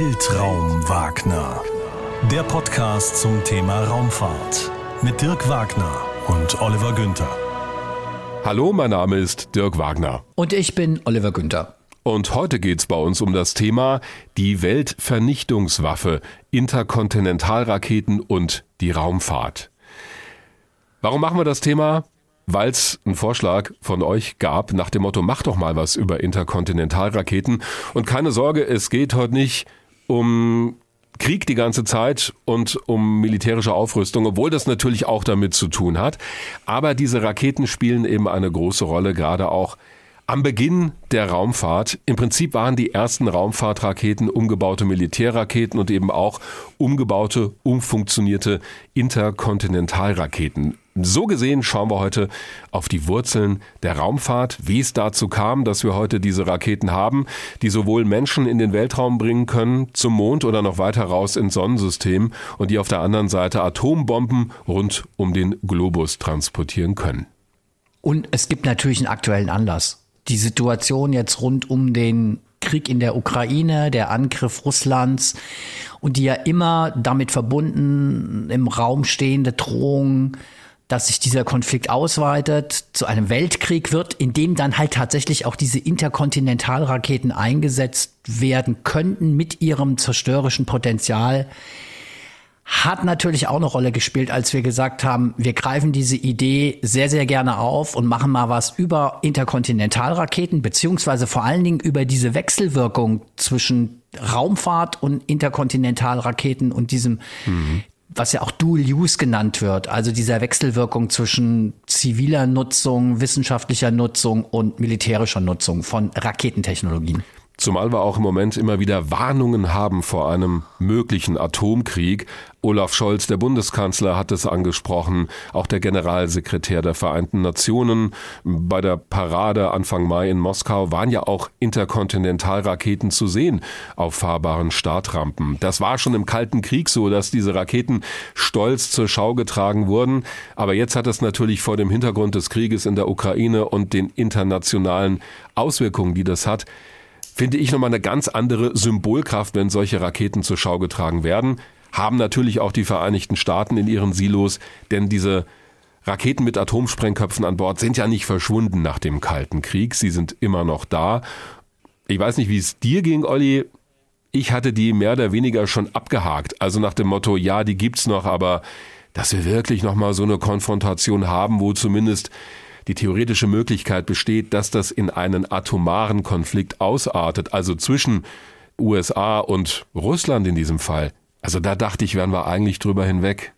Weltraum Wagner. Der Podcast zum Thema Raumfahrt mit Dirk Wagner und Oliver Günther. Hallo, mein Name ist Dirk Wagner. Und ich bin Oliver Günther. Und heute geht es bei uns um das Thema die Weltvernichtungswaffe, Interkontinentalraketen und die Raumfahrt. Warum machen wir das Thema? weil es einen Vorschlag von euch gab nach dem Motto, mach doch mal was über Interkontinentalraketen. Und keine Sorge, es geht heute nicht um Krieg die ganze Zeit und um militärische Aufrüstung, obwohl das natürlich auch damit zu tun hat. Aber diese Raketen spielen eben eine große Rolle, gerade auch am Beginn der Raumfahrt, im Prinzip waren die ersten Raumfahrtraketen umgebaute Militärraketen und eben auch umgebaute, umfunktionierte Interkontinentalraketen. So gesehen schauen wir heute auf die Wurzeln der Raumfahrt, wie es dazu kam, dass wir heute diese Raketen haben, die sowohl Menschen in den Weltraum bringen können, zum Mond oder noch weiter raus ins Sonnensystem und die auf der anderen Seite Atombomben rund um den Globus transportieren können. Und es gibt natürlich einen aktuellen Anlass die Situation jetzt rund um den Krieg in der Ukraine, der Angriff Russlands und die ja immer damit verbunden im Raum stehende Drohung, dass sich dieser Konflikt ausweitet, zu einem Weltkrieg wird, in dem dann halt tatsächlich auch diese Interkontinentalraketen eingesetzt werden könnten mit ihrem zerstörerischen Potenzial hat natürlich auch eine Rolle gespielt, als wir gesagt haben, wir greifen diese Idee sehr, sehr gerne auf und machen mal was über Interkontinentalraketen, beziehungsweise vor allen Dingen über diese Wechselwirkung zwischen Raumfahrt und Interkontinentalraketen und diesem, mhm. was ja auch Dual Use genannt wird, also dieser Wechselwirkung zwischen ziviler Nutzung, wissenschaftlicher Nutzung und militärischer Nutzung von Raketentechnologien. Zumal wir auch im Moment immer wieder Warnungen haben vor einem möglichen Atomkrieg. Olaf Scholz, der Bundeskanzler, hat es angesprochen, auch der Generalsekretär der Vereinten Nationen. Bei der Parade Anfang Mai in Moskau waren ja auch Interkontinentalraketen zu sehen auf fahrbaren Startrampen. Das war schon im Kalten Krieg so, dass diese Raketen stolz zur Schau getragen wurden. Aber jetzt hat es natürlich vor dem Hintergrund des Krieges in der Ukraine und den internationalen Auswirkungen, die das hat, finde ich nochmal eine ganz andere Symbolkraft, wenn solche Raketen zur Schau getragen werden. Haben natürlich auch die Vereinigten Staaten in ihren Silos, denn diese Raketen mit Atomsprengköpfen an Bord sind ja nicht verschwunden nach dem Kalten Krieg. Sie sind immer noch da. Ich weiß nicht, wie es dir ging, Olli. Ich hatte die mehr oder weniger schon abgehakt. Also nach dem Motto, ja, die gibt's noch, aber dass wir wirklich nochmal so eine Konfrontation haben, wo zumindest die theoretische Möglichkeit besteht, dass das in einen atomaren Konflikt ausartet, also zwischen USA und Russland in diesem Fall. Also da dachte ich, wären wir eigentlich drüber hinweg.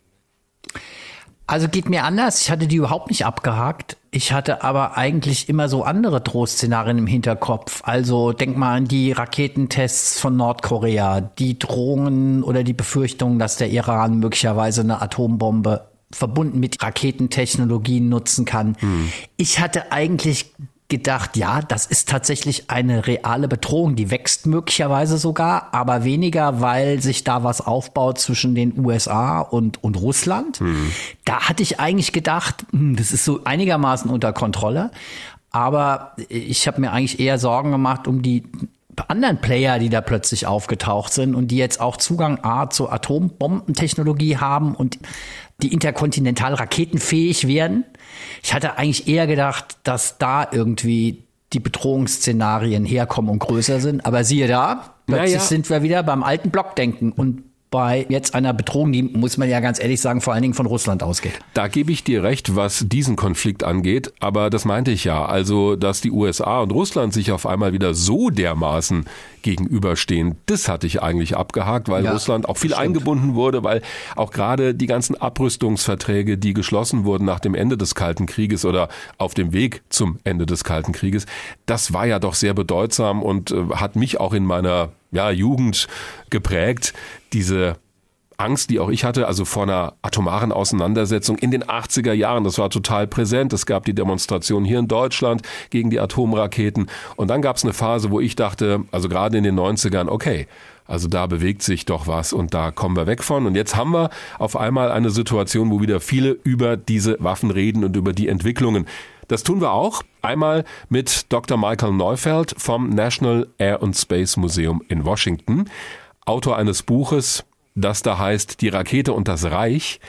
Also geht mir anders. Ich hatte die überhaupt nicht abgehakt. Ich hatte aber eigentlich immer so andere Drohszenarien im Hinterkopf. Also denk mal an die Raketentests von Nordkorea, die Drohungen oder die Befürchtungen, dass der Iran möglicherweise eine Atombombe verbunden mit Raketentechnologien nutzen kann. Hm. Ich hatte eigentlich gedacht, ja, das ist tatsächlich eine reale Bedrohung, die wächst möglicherweise sogar, aber weniger, weil sich da was aufbaut zwischen den USA und, und Russland. Hm. Da hatte ich eigentlich gedacht, hm, das ist so einigermaßen unter Kontrolle. Aber ich habe mir eigentlich eher Sorgen gemacht um die anderen Player, die da plötzlich aufgetaucht sind und die jetzt auch Zugang A zur Atombombentechnologie haben und die interkontinental raketenfähig werden. Ich hatte eigentlich eher gedacht, dass da irgendwie die Bedrohungsszenarien herkommen und größer sind. Aber siehe da, plötzlich naja. sind wir wieder beim alten Blockdenken und bei jetzt einer Bedrohung, die muss man ja ganz ehrlich sagen, vor allen Dingen von Russland ausgeht. Da gebe ich dir recht, was diesen Konflikt angeht, aber das meinte ich ja. Also, dass die USA und Russland sich auf einmal wieder so dermaßen gegenüberstehen, das hatte ich eigentlich abgehakt, weil ja, Russland auch viel eingebunden wurde, weil auch gerade die ganzen Abrüstungsverträge, die geschlossen wurden nach dem Ende des Kalten Krieges oder auf dem Weg zum Ende des Kalten Krieges, das war ja doch sehr bedeutsam und äh, hat mich auch in meiner ja, Jugend geprägt, diese Angst, die auch ich hatte, also vor einer atomaren Auseinandersetzung in den 80er Jahren. Das war total präsent. Es gab die Demonstration hier in Deutschland gegen die Atomraketen. Und dann gab es eine Phase, wo ich dachte, also gerade in den 90ern, okay, also da bewegt sich doch was und da kommen wir weg von. Und jetzt haben wir auf einmal eine Situation, wo wieder viele über diese Waffen reden und über die Entwicklungen. Das tun wir auch. Einmal mit Dr. Michael Neufeld vom National Air and Space Museum in Washington. Autor eines Buches, das da heißt Die Rakete und das Reich.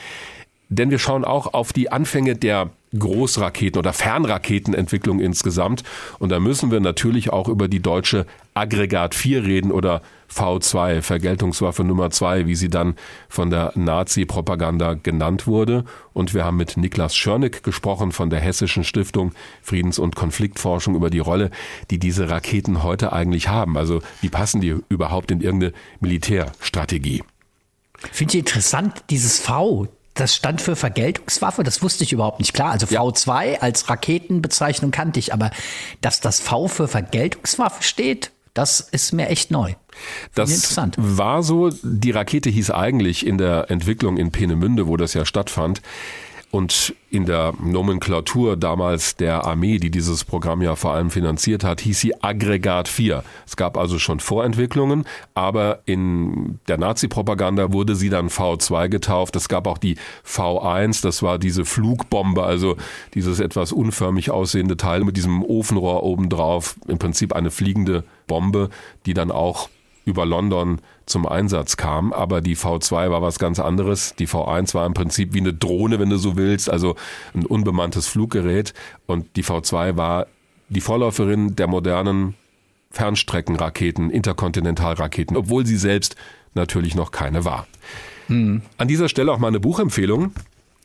Denn wir schauen auch auf die Anfänge der Großraketen oder Fernraketenentwicklung insgesamt. Und da müssen wir natürlich auch über die deutsche Aggregat 4 reden oder V2, Vergeltungswaffe Nummer 2, wie sie dann von der Nazi-Propaganda genannt wurde. Und wir haben mit Niklas Schörnig gesprochen von der Hessischen Stiftung Friedens- und Konfliktforschung über die Rolle, die diese Raketen heute eigentlich haben. Also wie passen die überhaupt in irgendeine Militärstrategie? Finde ich interessant, dieses V, das stand für Vergeltungswaffe, das wusste ich überhaupt nicht. Klar, also V2 als Raketenbezeichnung kannte ich, aber dass das V für Vergeltungswaffe steht, das ist mir echt neu. Das war so, die Rakete hieß eigentlich in der Entwicklung in Peenemünde, wo das ja stattfand, und in der Nomenklatur damals der Armee, die dieses Programm ja vor allem finanziert hat, hieß sie Aggregat 4. Es gab also schon Vorentwicklungen, aber in der Nazi-Propaganda wurde sie dann V2 getauft. Es gab auch die V1, das war diese Flugbombe, also dieses etwas unförmig aussehende Teil mit diesem Ofenrohr obendrauf, im Prinzip eine fliegende Bombe, die dann auch über London zum Einsatz kam. Aber die V2 war was ganz anderes. Die V1 war im Prinzip wie eine Drohne, wenn du so willst, also ein unbemanntes Fluggerät. Und die V2 war die Vorläuferin der modernen Fernstreckenraketen, Interkontinentalraketen, obwohl sie selbst natürlich noch keine war. Hm. An dieser Stelle auch mal eine Buchempfehlung.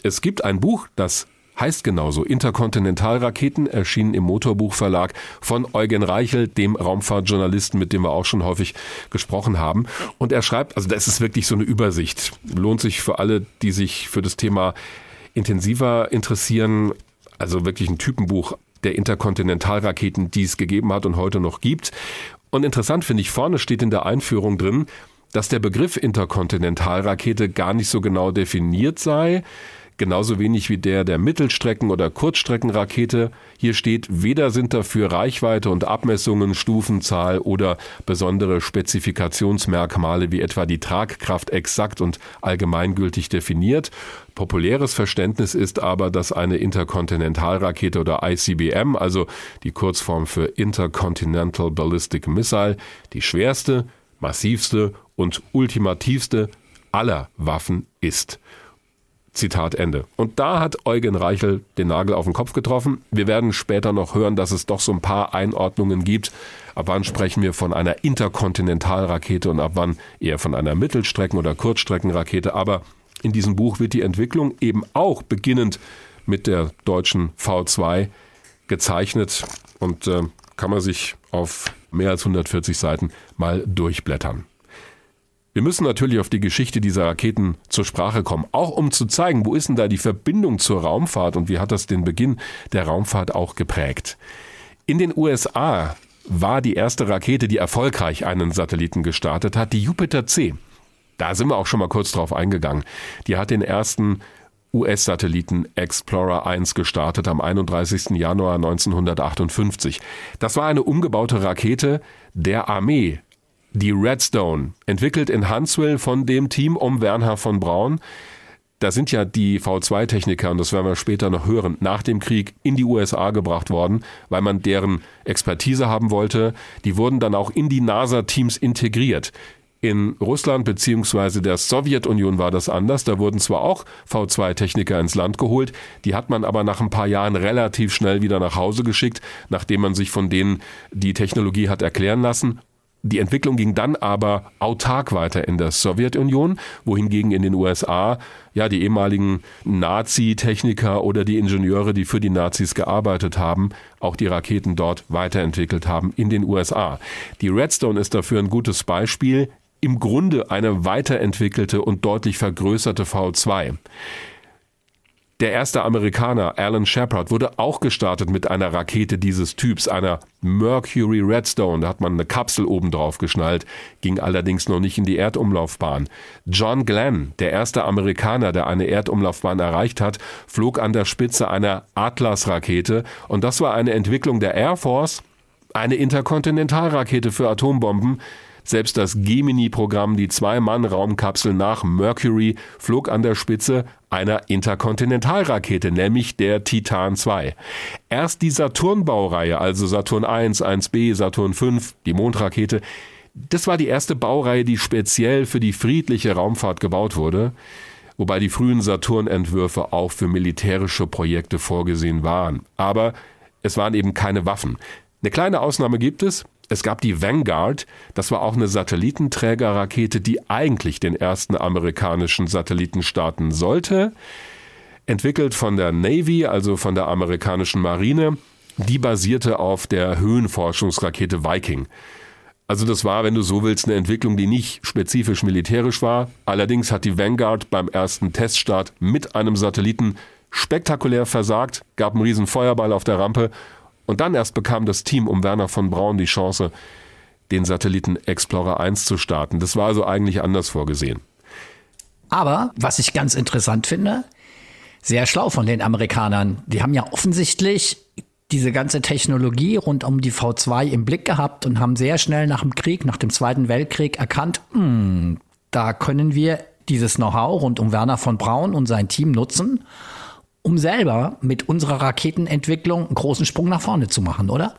Es gibt ein Buch, das heißt genauso. Interkontinentalraketen erschienen im Motorbuchverlag von Eugen Reichel, dem Raumfahrtjournalisten, mit dem wir auch schon häufig gesprochen haben. Und er schreibt, also das ist wirklich so eine Übersicht. Lohnt sich für alle, die sich für das Thema intensiver interessieren. Also wirklich ein Typenbuch der Interkontinentalraketen, die es gegeben hat und heute noch gibt. Und interessant finde ich, vorne steht in der Einführung drin, dass der Begriff Interkontinentalrakete gar nicht so genau definiert sei genauso wenig wie der der Mittelstrecken- oder Kurzstreckenrakete. Hier steht, weder sind dafür Reichweite und Abmessungen, Stufenzahl oder besondere Spezifikationsmerkmale wie etwa die Tragkraft exakt und allgemeingültig definiert. Populäres Verständnis ist aber, dass eine Interkontinentalrakete oder ICBM, also die Kurzform für Intercontinental Ballistic Missile, die schwerste, massivste und ultimativste aller Waffen ist. Zitat Ende. Und da hat Eugen Reichel den Nagel auf den Kopf getroffen. Wir werden später noch hören, dass es doch so ein paar Einordnungen gibt. Ab wann sprechen wir von einer Interkontinentalrakete und ab wann eher von einer Mittelstrecken- oder Kurzstreckenrakete. Aber in diesem Buch wird die Entwicklung eben auch beginnend mit der deutschen V2 gezeichnet und äh, kann man sich auf mehr als 140 Seiten mal durchblättern. Wir müssen natürlich auf die Geschichte dieser Raketen zur Sprache kommen, auch um zu zeigen, wo ist denn da die Verbindung zur Raumfahrt und wie hat das den Beginn der Raumfahrt auch geprägt. In den USA war die erste Rakete, die erfolgreich einen Satelliten gestartet hat, die Jupiter C. Da sind wir auch schon mal kurz drauf eingegangen. Die hat den ersten US-Satelliten Explorer 1 gestartet am 31. Januar 1958. Das war eine umgebaute Rakete der Armee die Redstone, entwickelt in Huntsville von dem Team um Wernher von Braun. Da sind ja die V2-Techniker, und das werden wir später noch hören, nach dem Krieg in die USA gebracht worden, weil man deren Expertise haben wollte. Die wurden dann auch in die NASA-Teams integriert. In Russland bzw. der Sowjetunion war das anders. Da wurden zwar auch V2-Techniker ins Land geholt, die hat man aber nach ein paar Jahren relativ schnell wieder nach Hause geschickt, nachdem man sich von denen die Technologie hat erklären lassen die Entwicklung ging dann aber autark weiter in der Sowjetunion, wohingegen in den USA ja die ehemaligen Nazi-Techniker oder die Ingenieure, die für die Nazis gearbeitet haben, auch die Raketen dort weiterentwickelt haben in den USA. Die Redstone ist dafür ein gutes Beispiel, im Grunde eine weiterentwickelte und deutlich vergrößerte V2. Der erste Amerikaner, Alan Shepard, wurde auch gestartet mit einer Rakete dieses Typs, einer Mercury Redstone. Da hat man eine Kapsel oben drauf geschnallt, ging allerdings noch nicht in die Erdumlaufbahn. John Glenn, der erste Amerikaner, der eine Erdumlaufbahn erreicht hat, flog an der Spitze einer Atlas-Rakete und das war eine Entwicklung der Air Force, eine Interkontinentalrakete für Atombomben, selbst das Gemini-Programm, die Zwei-Mann-Raumkapsel nach Mercury, flog an der Spitze einer Interkontinentalrakete, nämlich der Titan II. Erst die Saturn-Baureihe, also Saturn I, 1B, Saturn V, die Mondrakete, Das war die erste Baureihe, die speziell für die friedliche Raumfahrt gebaut wurde, wobei die frühen Saturn-Entwürfe auch für militärische Projekte vorgesehen waren. Aber es waren eben keine Waffen. Eine kleine Ausnahme gibt es. Es gab die Vanguard, das war auch eine Satellitenträgerrakete, die eigentlich den ersten amerikanischen Satelliten starten sollte. Entwickelt von der Navy, also von der amerikanischen Marine. Die basierte auf der Höhenforschungsrakete Viking. Also das war, wenn du so willst, eine Entwicklung, die nicht spezifisch militärisch war. Allerdings hat die Vanguard beim ersten Teststart mit einem Satelliten spektakulär versagt, gab einen riesen Feuerball auf der Rampe und dann erst bekam das Team um Werner von Braun die Chance, den Satelliten Explorer 1 zu starten. Das war also eigentlich anders vorgesehen. Aber was ich ganz interessant finde, sehr schlau von den Amerikanern. Die haben ja offensichtlich diese ganze Technologie rund um die V2 im Blick gehabt und haben sehr schnell nach dem Krieg, nach dem Zweiten Weltkrieg erkannt, hm, da können wir dieses Know-how rund um Werner von Braun und sein Team nutzen, um selber mit unserer Raketenentwicklung einen großen Sprung nach vorne zu machen, oder?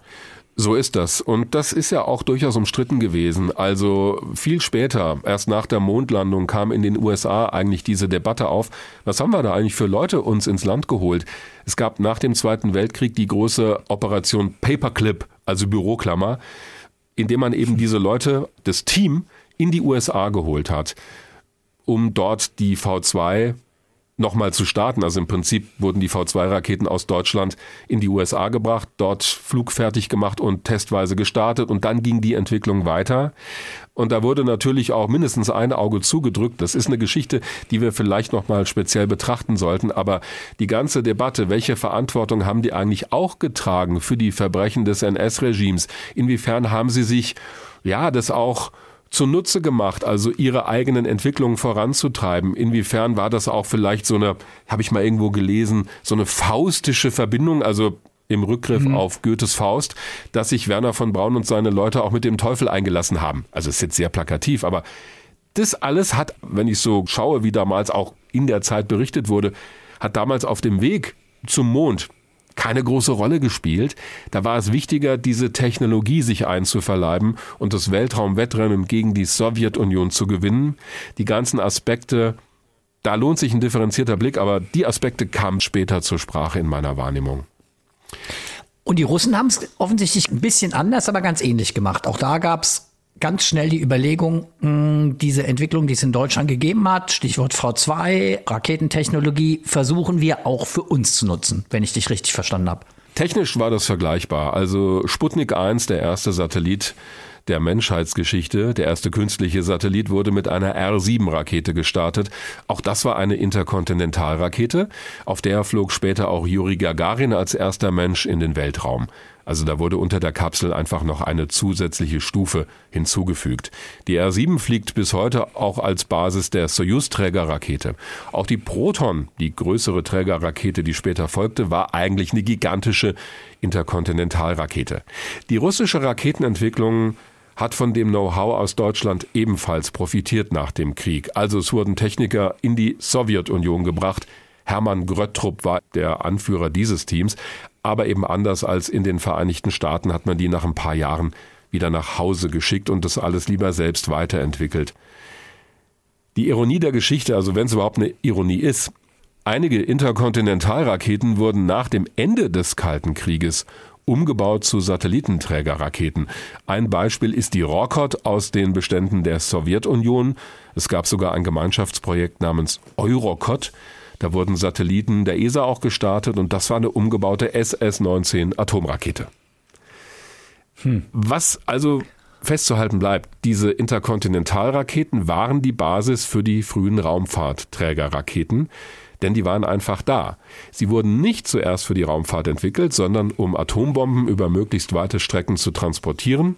So ist das. Und das ist ja auch durchaus umstritten gewesen. Also viel später, erst nach der Mondlandung, kam in den USA eigentlich diese Debatte auf. Was haben wir da eigentlich für Leute uns ins Land geholt? Es gab nach dem Zweiten Weltkrieg die große Operation Paperclip, also Büroklammer, indem man eben diese Leute, das Team, in die USA geholt hat, um dort die V2 nochmal zu starten. Also im Prinzip wurden die V2-Raketen aus Deutschland in die USA gebracht, dort flugfertig gemacht und testweise gestartet und dann ging die Entwicklung weiter. Und da wurde natürlich auch mindestens ein Auge zugedrückt. Das ist eine Geschichte, die wir vielleicht nochmal speziell betrachten sollten. Aber die ganze Debatte, welche Verantwortung haben die eigentlich auch getragen für die Verbrechen des NS-Regimes? Inwiefern haben sie sich, ja, das auch zunutze gemacht, also ihre eigenen Entwicklungen voranzutreiben. Inwiefern war das auch vielleicht so eine, habe ich mal irgendwo gelesen, so eine faustische Verbindung, also im Rückgriff mhm. auf Goethes Faust, dass sich Werner von Braun und seine Leute auch mit dem Teufel eingelassen haben. Also es ist jetzt sehr plakativ, aber das alles hat, wenn ich so schaue, wie damals auch in der Zeit berichtet wurde, hat damals auf dem Weg zum Mond keine große Rolle gespielt. Da war es wichtiger, diese Technologie sich einzuverleiben und das Weltraumwettrennen gegen die Sowjetunion zu gewinnen. Die ganzen Aspekte, da lohnt sich ein differenzierter Blick, aber die Aspekte kamen später zur Sprache in meiner Wahrnehmung. Und die Russen haben es offensichtlich ein bisschen anders, aber ganz ähnlich gemacht. Auch da gab es ganz schnell die Überlegung, mh, diese Entwicklung, die es in Deutschland gegeben hat, Stichwort V2, Raketentechnologie, versuchen wir auch für uns zu nutzen, wenn ich dich richtig verstanden habe. Technisch war das vergleichbar. Also Sputnik 1, der erste Satellit der Menschheitsgeschichte, der erste künstliche Satellit wurde mit einer R-7-Rakete gestartet. Auch das war eine Interkontinentalrakete. Auf der flog später auch Juri Gagarin als erster Mensch in den Weltraum. Also da wurde unter der Kapsel einfach noch eine zusätzliche Stufe hinzugefügt. Die R7 fliegt bis heute auch als Basis der Soyuz-Trägerrakete. Auch die Proton, die größere Trägerrakete, die später folgte, war eigentlich eine gigantische Interkontinentalrakete. Die russische Raketenentwicklung hat von dem Know-how aus Deutschland ebenfalls profitiert nach dem Krieg. Also es wurden Techniker in die Sowjetunion gebracht. Hermann Gröttrup war der Anführer dieses Teams. Aber eben anders als in den Vereinigten Staaten hat man die nach ein paar Jahren wieder nach Hause geschickt und das alles lieber selbst weiterentwickelt. Die Ironie der Geschichte, also wenn es überhaupt eine Ironie ist, einige Interkontinentalraketen wurden nach dem Ende des Kalten Krieges umgebaut zu Satellitenträgerraketen. Ein Beispiel ist die Rokot aus den Beständen der Sowjetunion. Es gab sogar ein Gemeinschaftsprojekt namens Eurokot. Da wurden Satelliten der ESA auch gestartet und das war eine umgebaute SS-19 Atomrakete. Hm. Was also festzuhalten bleibt, diese Interkontinentalraketen waren die Basis für die frühen Raumfahrtträgerraketen, denn die waren einfach da. Sie wurden nicht zuerst für die Raumfahrt entwickelt, sondern um Atombomben über möglichst weite Strecken zu transportieren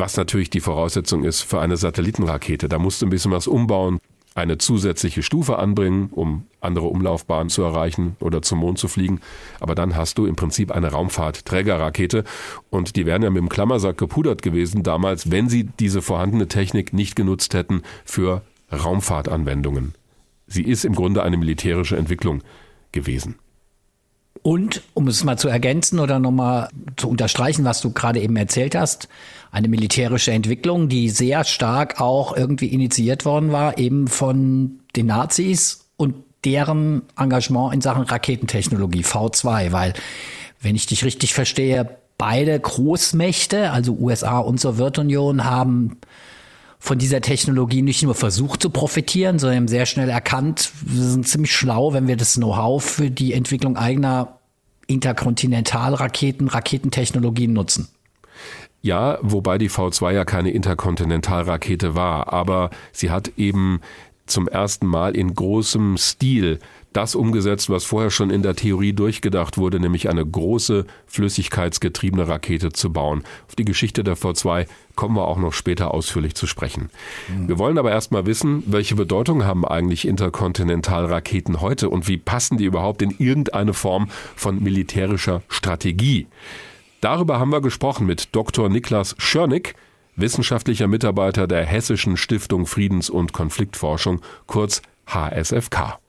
was natürlich die Voraussetzung ist für eine Satellitenrakete. Da musst du ein bisschen was umbauen eine zusätzliche Stufe anbringen, um andere Umlaufbahnen zu erreichen oder zum Mond zu fliegen. Aber dann hast du im Prinzip eine Raumfahrt-Trägerrakete und die wären ja mit dem Klammersack gepudert gewesen damals, wenn sie diese vorhandene Technik nicht genutzt hätten für Raumfahrtanwendungen. Sie ist im Grunde eine militärische Entwicklung gewesen. Und um es mal zu ergänzen oder nochmal zu unterstreichen, was du gerade eben erzählt hast, eine militärische Entwicklung, die sehr stark auch irgendwie initiiert worden war, eben von den Nazis und deren Engagement in Sachen Raketentechnologie, V2, weil, wenn ich dich richtig verstehe, beide Großmächte, also USA und Sowjetunion, haben von dieser Technologie nicht nur versucht zu profitieren, sondern sehr schnell erkannt, wir sind ziemlich schlau, wenn wir das Know-how für die Entwicklung eigener Interkontinentalraketen, Raketentechnologien nutzen. Ja, wobei die V2 ja keine Interkontinentalrakete war, aber sie hat eben zum ersten Mal in großem Stil das umgesetzt, was vorher schon in der Theorie durchgedacht wurde, nämlich eine große flüssigkeitsgetriebene Rakete zu bauen. Auf die Geschichte der V2 kommen wir auch noch später ausführlich zu sprechen. Wir wollen aber erstmal wissen, welche Bedeutung haben eigentlich Interkontinentalraketen heute und wie passen die überhaupt in irgendeine Form von militärischer Strategie? Darüber haben wir gesprochen mit Dr. Niklas Schörnig, wissenschaftlicher Mitarbeiter der Hessischen Stiftung Friedens- und Konfliktforschung, kurz HSFK.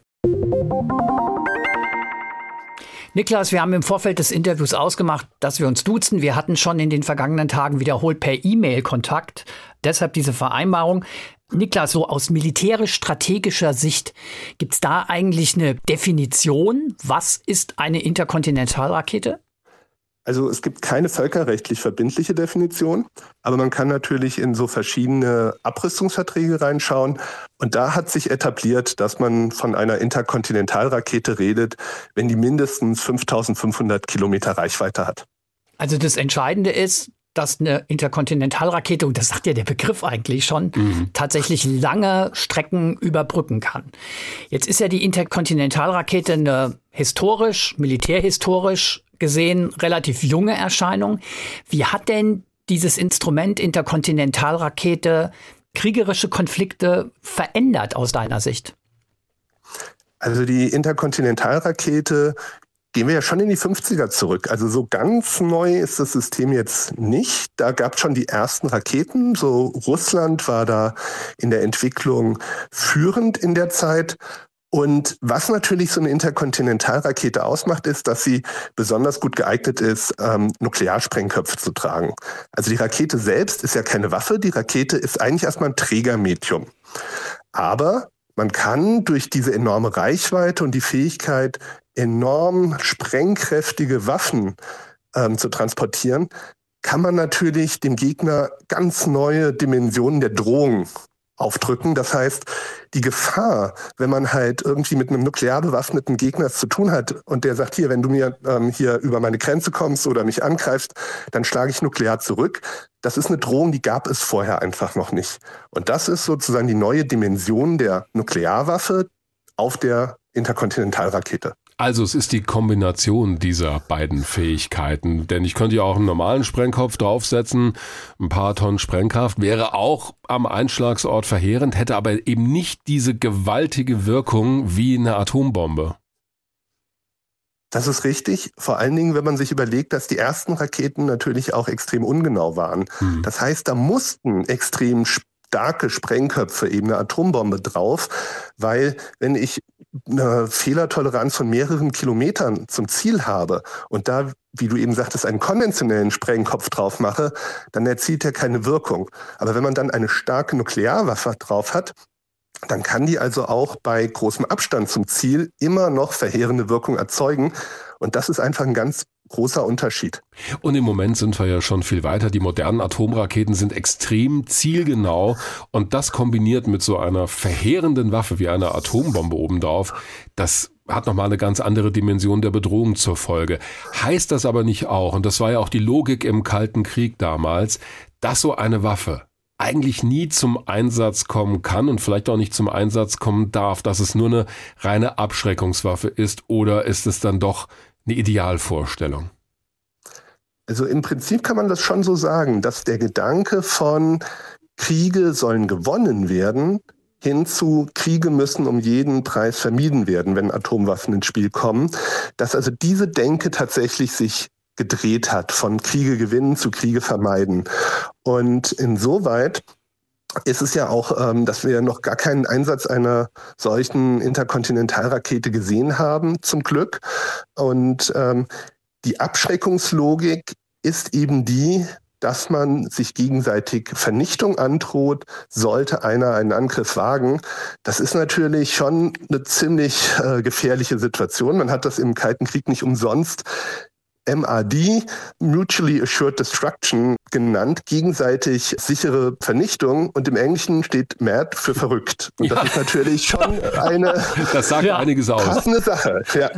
Niklas, wir haben im Vorfeld des Interviews ausgemacht, dass wir uns duzen. Wir hatten schon in den vergangenen Tagen wiederholt per E-Mail Kontakt. Deshalb diese Vereinbarung. Niklas, so aus militärisch-strategischer Sicht, gibt es da eigentlich eine Definition? Was ist eine Interkontinentalrakete? Also es gibt keine völkerrechtlich verbindliche Definition, aber man kann natürlich in so verschiedene Abrüstungsverträge reinschauen. Und da hat sich etabliert, dass man von einer Interkontinentalrakete redet, wenn die mindestens 5500 Kilometer Reichweite hat. Also das Entscheidende ist, dass eine Interkontinentalrakete, und das sagt ja der Begriff eigentlich schon, mhm. tatsächlich lange Strecken überbrücken kann. Jetzt ist ja die Interkontinentalrakete eine historisch, militärhistorisch gesehen relativ junge Erscheinung. Wie hat denn dieses Instrument Interkontinentalrakete kriegerische Konflikte verändert aus deiner Sicht? Also die Interkontinentalrakete gehen wir ja schon in die 50er zurück. Also so ganz neu ist das System jetzt nicht. Da gab es schon die ersten Raketen. So Russland war da in der Entwicklung führend in der Zeit. Und was natürlich so eine Interkontinentalrakete ausmacht, ist, dass sie besonders gut geeignet ist, ähm, Nuklearsprengköpfe zu tragen. Also die Rakete selbst ist ja keine Waffe, die Rakete ist eigentlich erstmal ein Trägermedium. Aber man kann durch diese enorme Reichweite und die Fähigkeit, enorm sprengkräftige Waffen ähm, zu transportieren, kann man natürlich dem Gegner ganz neue Dimensionen der Drohung aufdrücken. Das heißt, die Gefahr, wenn man halt irgendwie mit einem nuklear bewaffneten Gegner zu tun hat und der sagt, hier, wenn du mir ähm, hier über meine Grenze kommst oder mich angreifst, dann schlage ich nuklear zurück. Das ist eine Drohung, die gab es vorher einfach noch nicht. Und das ist sozusagen die neue Dimension der Nuklearwaffe auf der Interkontinentalrakete. Also es ist die Kombination dieser beiden Fähigkeiten, denn ich könnte ja auch einen normalen Sprengkopf draufsetzen, ein paar Tonnen Sprengkraft wäre auch am Einschlagsort verheerend, hätte aber eben nicht diese gewaltige Wirkung wie eine Atombombe. Das ist richtig. Vor allen Dingen, wenn man sich überlegt, dass die ersten Raketen natürlich auch extrem ungenau waren. Hm. Das heißt, da mussten extrem starke Sprengköpfe, eben eine Atombombe drauf, weil wenn ich eine Fehlertoleranz von mehreren Kilometern zum Ziel habe und da, wie du eben sagtest, einen konventionellen Sprengkopf drauf mache, dann erzielt er keine Wirkung. Aber wenn man dann eine starke Nuklearwaffe drauf hat, dann kann die also auch bei großem Abstand zum Ziel immer noch verheerende Wirkung erzeugen. Und das ist einfach ein ganz großer Unterschied. Und im Moment sind wir ja schon viel weiter. Die modernen Atomraketen sind extrem zielgenau und das kombiniert mit so einer verheerenden Waffe wie einer Atombombe obendrauf, das hat nochmal eine ganz andere Dimension der Bedrohung zur Folge. Heißt das aber nicht auch, und das war ja auch die Logik im Kalten Krieg damals, dass so eine Waffe eigentlich nie zum Einsatz kommen kann und vielleicht auch nicht zum Einsatz kommen darf, dass es nur eine reine Abschreckungswaffe ist oder ist es dann doch eine Idealvorstellung? Also im Prinzip kann man das schon so sagen, dass der Gedanke von Kriege sollen gewonnen werden hin zu Kriege müssen um jeden Preis vermieden werden, wenn Atomwaffen ins Spiel kommen, dass also diese Denke tatsächlich sich gedreht hat von Kriege gewinnen zu Kriege vermeiden. Und insoweit ist es ja auch, ähm, dass wir noch gar keinen Einsatz einer solchen Interkontinentalrakete gesehen haben, zum Glück. Und ähm, die Abschreckungslogik ist eben die, dass man sich gegenseitig Vernichtung androht, sollte einer einen Angriff wagen. Das ist natürlich schon eine ziemlich äh, gefährliche Situation. Man hat das im Kalten Krieg nicht umsonst MAD, Mutually Assured Destruction, genannt, gegenseitig sichere Vernichtung. Und im Englischen steht MAD für verrückt. Und das ist natürlich schon eine das sagt ja. einiges aus. passende Sache. Ja.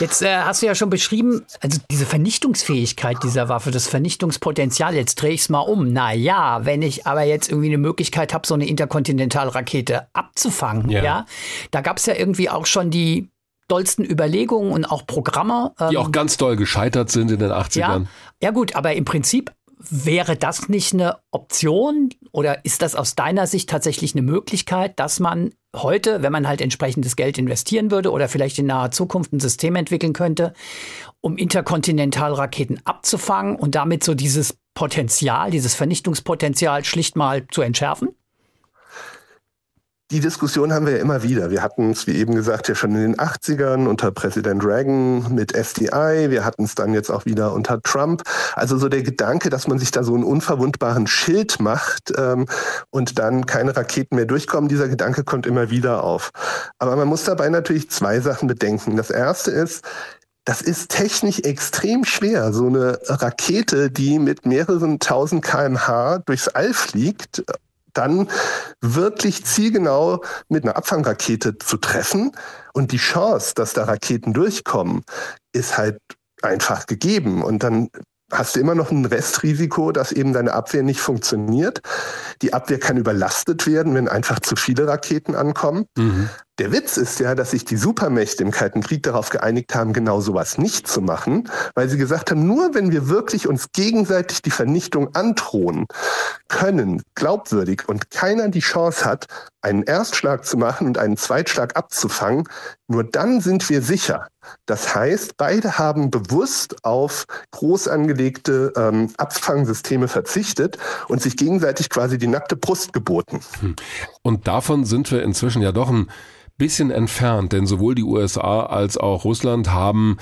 Jetzt äh, hast du ja schon beschrieben, also diese Vernichtungsfähigkeit dieser Waffe, das Vernichtungspotenzial, jetzt drehe ich es mal um. Na ja, wenn ich aber jetzt irgendwie eine Möglichkeit habe, so eine Interkontinentalrakete abzufangen, ja, ja da gab es ja irgendwie auch schon die dollsten Überlegungen und auch Programme. Ähm, die auch ganz doll gescheitert sind in den 80ern. Ja, ja gut, aber im Prinzip wäre das nicht eine Option oder ist das aus deiner Sicht tatsächlich eine Möglichkeit, dass man heute, wenn man halt entsprechendes Geld investieren würde oder vielleicht in naher Zukunft ein System entwickeln könnte, um Interkontinentalraketen abzufangen und damit so dieses Potenzial, dieses Vernichtungspotenzial schlicht mal zu entschärfen? Die Diskussion haben wir ja immer wieder. Wir hatten es, wie eben gesagt, ja schon in den 80ern unter Präsident Reagan mit SDI. Wir hatten es dann jetzt auch wieder unter Trump. Also so der Gedanke, dass man sich da so einen unverwundbaren Schild macht ähm, und dann keine Raketen mehr durchkommen, dieser Gedanke kommt immer wieder auf. Aber man muss dabei natürlich zwei Sachen bedenken. Das erste ist, das ist technisch extrem schwer. So eine Rakete, die mit mehreren tausend kmh durchs All fliegt, dann wirklich zielgenau mit einer Abfangrakete zu treffen. Und die Chance, dass da Raketen durchkommen, ist halt einfach gegeben. Und dann hast du immer noch ein Restrisiko, dass eben deine Abwehr nicht funktioniert. Die Abwehr kann überlastet werden, wenn einfach zu viele Raketen ankommen. Mhm. Der Witz ist ja, dass sich die Supermächte im Kalten Krieg darauf geeinigt haben, genau sowas nicht zu machen, weil sie gesagt haben, nur wenn wir wirklich uns gegenseitig die Vernichtung androhen können, glaubwürdig und keiner die Chance hat, einen Erstschlag zu machen und einen Zweitschlag abzufangen, nur dann sind wir sicher. Das heißt, beide haben bewusst auf groß angelegte ähm, Abfangsysteme verzichtet und sich gegenseitig quasi die nackte Brust geboten. Hm. Und davon sind wir inzwischen ja doch ein bisschen entfernt, denn sowohl die USA als auch Russland haben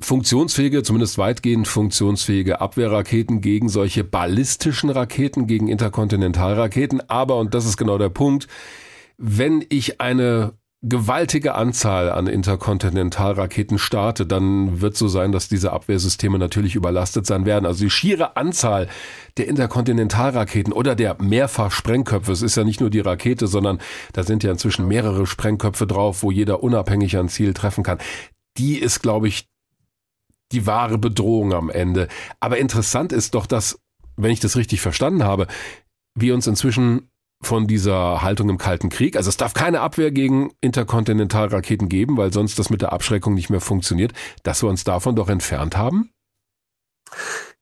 funktionsfähige, zumindest weitgehend funktionsfähige Abwehrraketen gegen solche ballistischen Raketen, gegen Interkontinentalraketen. Aber, und das ist genau der Punkt, wenn ich eine gewaltige Anzahl an Interkontinentalraketen starte, dann wird so sein, dass diese Abwehrsysteme natürlich überlastet sein werden. Also die schiere Anzahl der Interkontinentalraketen oder der Mehrfach-Sprengköpfe, es ist ja nicht nur die Rakete, sondern da sind ja inzwischen mehrere Sprengköpfe drauf, wo jeder unabhängig ein Ziel treffen kann. Die ist, glaube ich, die wahre Bedrohung am Ende. Aber interessant ist doch, dass, wenn ich das richtig verstanden habe, wir uns inzwischen von dieser Haltung im Kalten Krieg. Also es darf keine Abwehr gegen Interkontinentalraketen geben, weil sonst das mit der Abschreckung nicht mehr funktioniert, dass wir uns davon doch entfernt haben?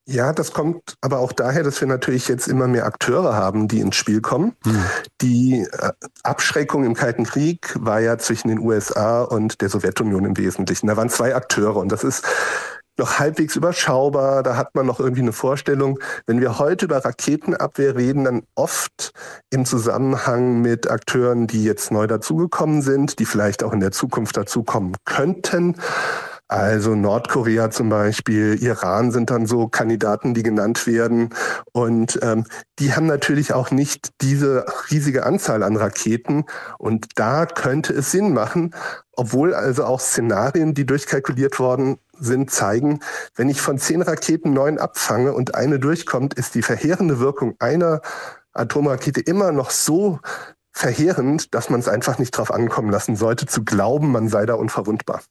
Ja, das kommt aber auch daher, dass wir natürlich jetzt immer mehr Akteure haben, die ins Spiel kommen. Hm. Die äh, Abschreckung im Kalten Krieg war ja zwischen den USA und der Sowjetunion im Wesentlichen. Da waren zwei Akteure und das ist noch halbwegs überschaubar. Da hat man noch irgendwie eine Vorstellung. Wenn wir heute über Raketenabwehr reden, dann oft im Zusammenhang mit Akteuren, die jetzt neu dazugekommen sind, die vielleicht auch in der Zukunft dazukommen könnten. Also Nordkorea zum Beispiel, Iran sind dann so Kandidaten, die genannt werden. Und ähm, die haben natürlich auch nicht diese riesige Anzahl an Raketen. Und da könnte es Sinn machen, obwohl also auch Szenarien, die durchkalkuliert worden sind, zeigen, wenn ich von zehn Raketen neun abfange und eine durchkommt, ist die verheerende Wirkung einer Atomrakete immer noch so verheerend, dass man es einfach nicht drauf ankommen lassen sollte, zu glauben, man sei da unverwundbar.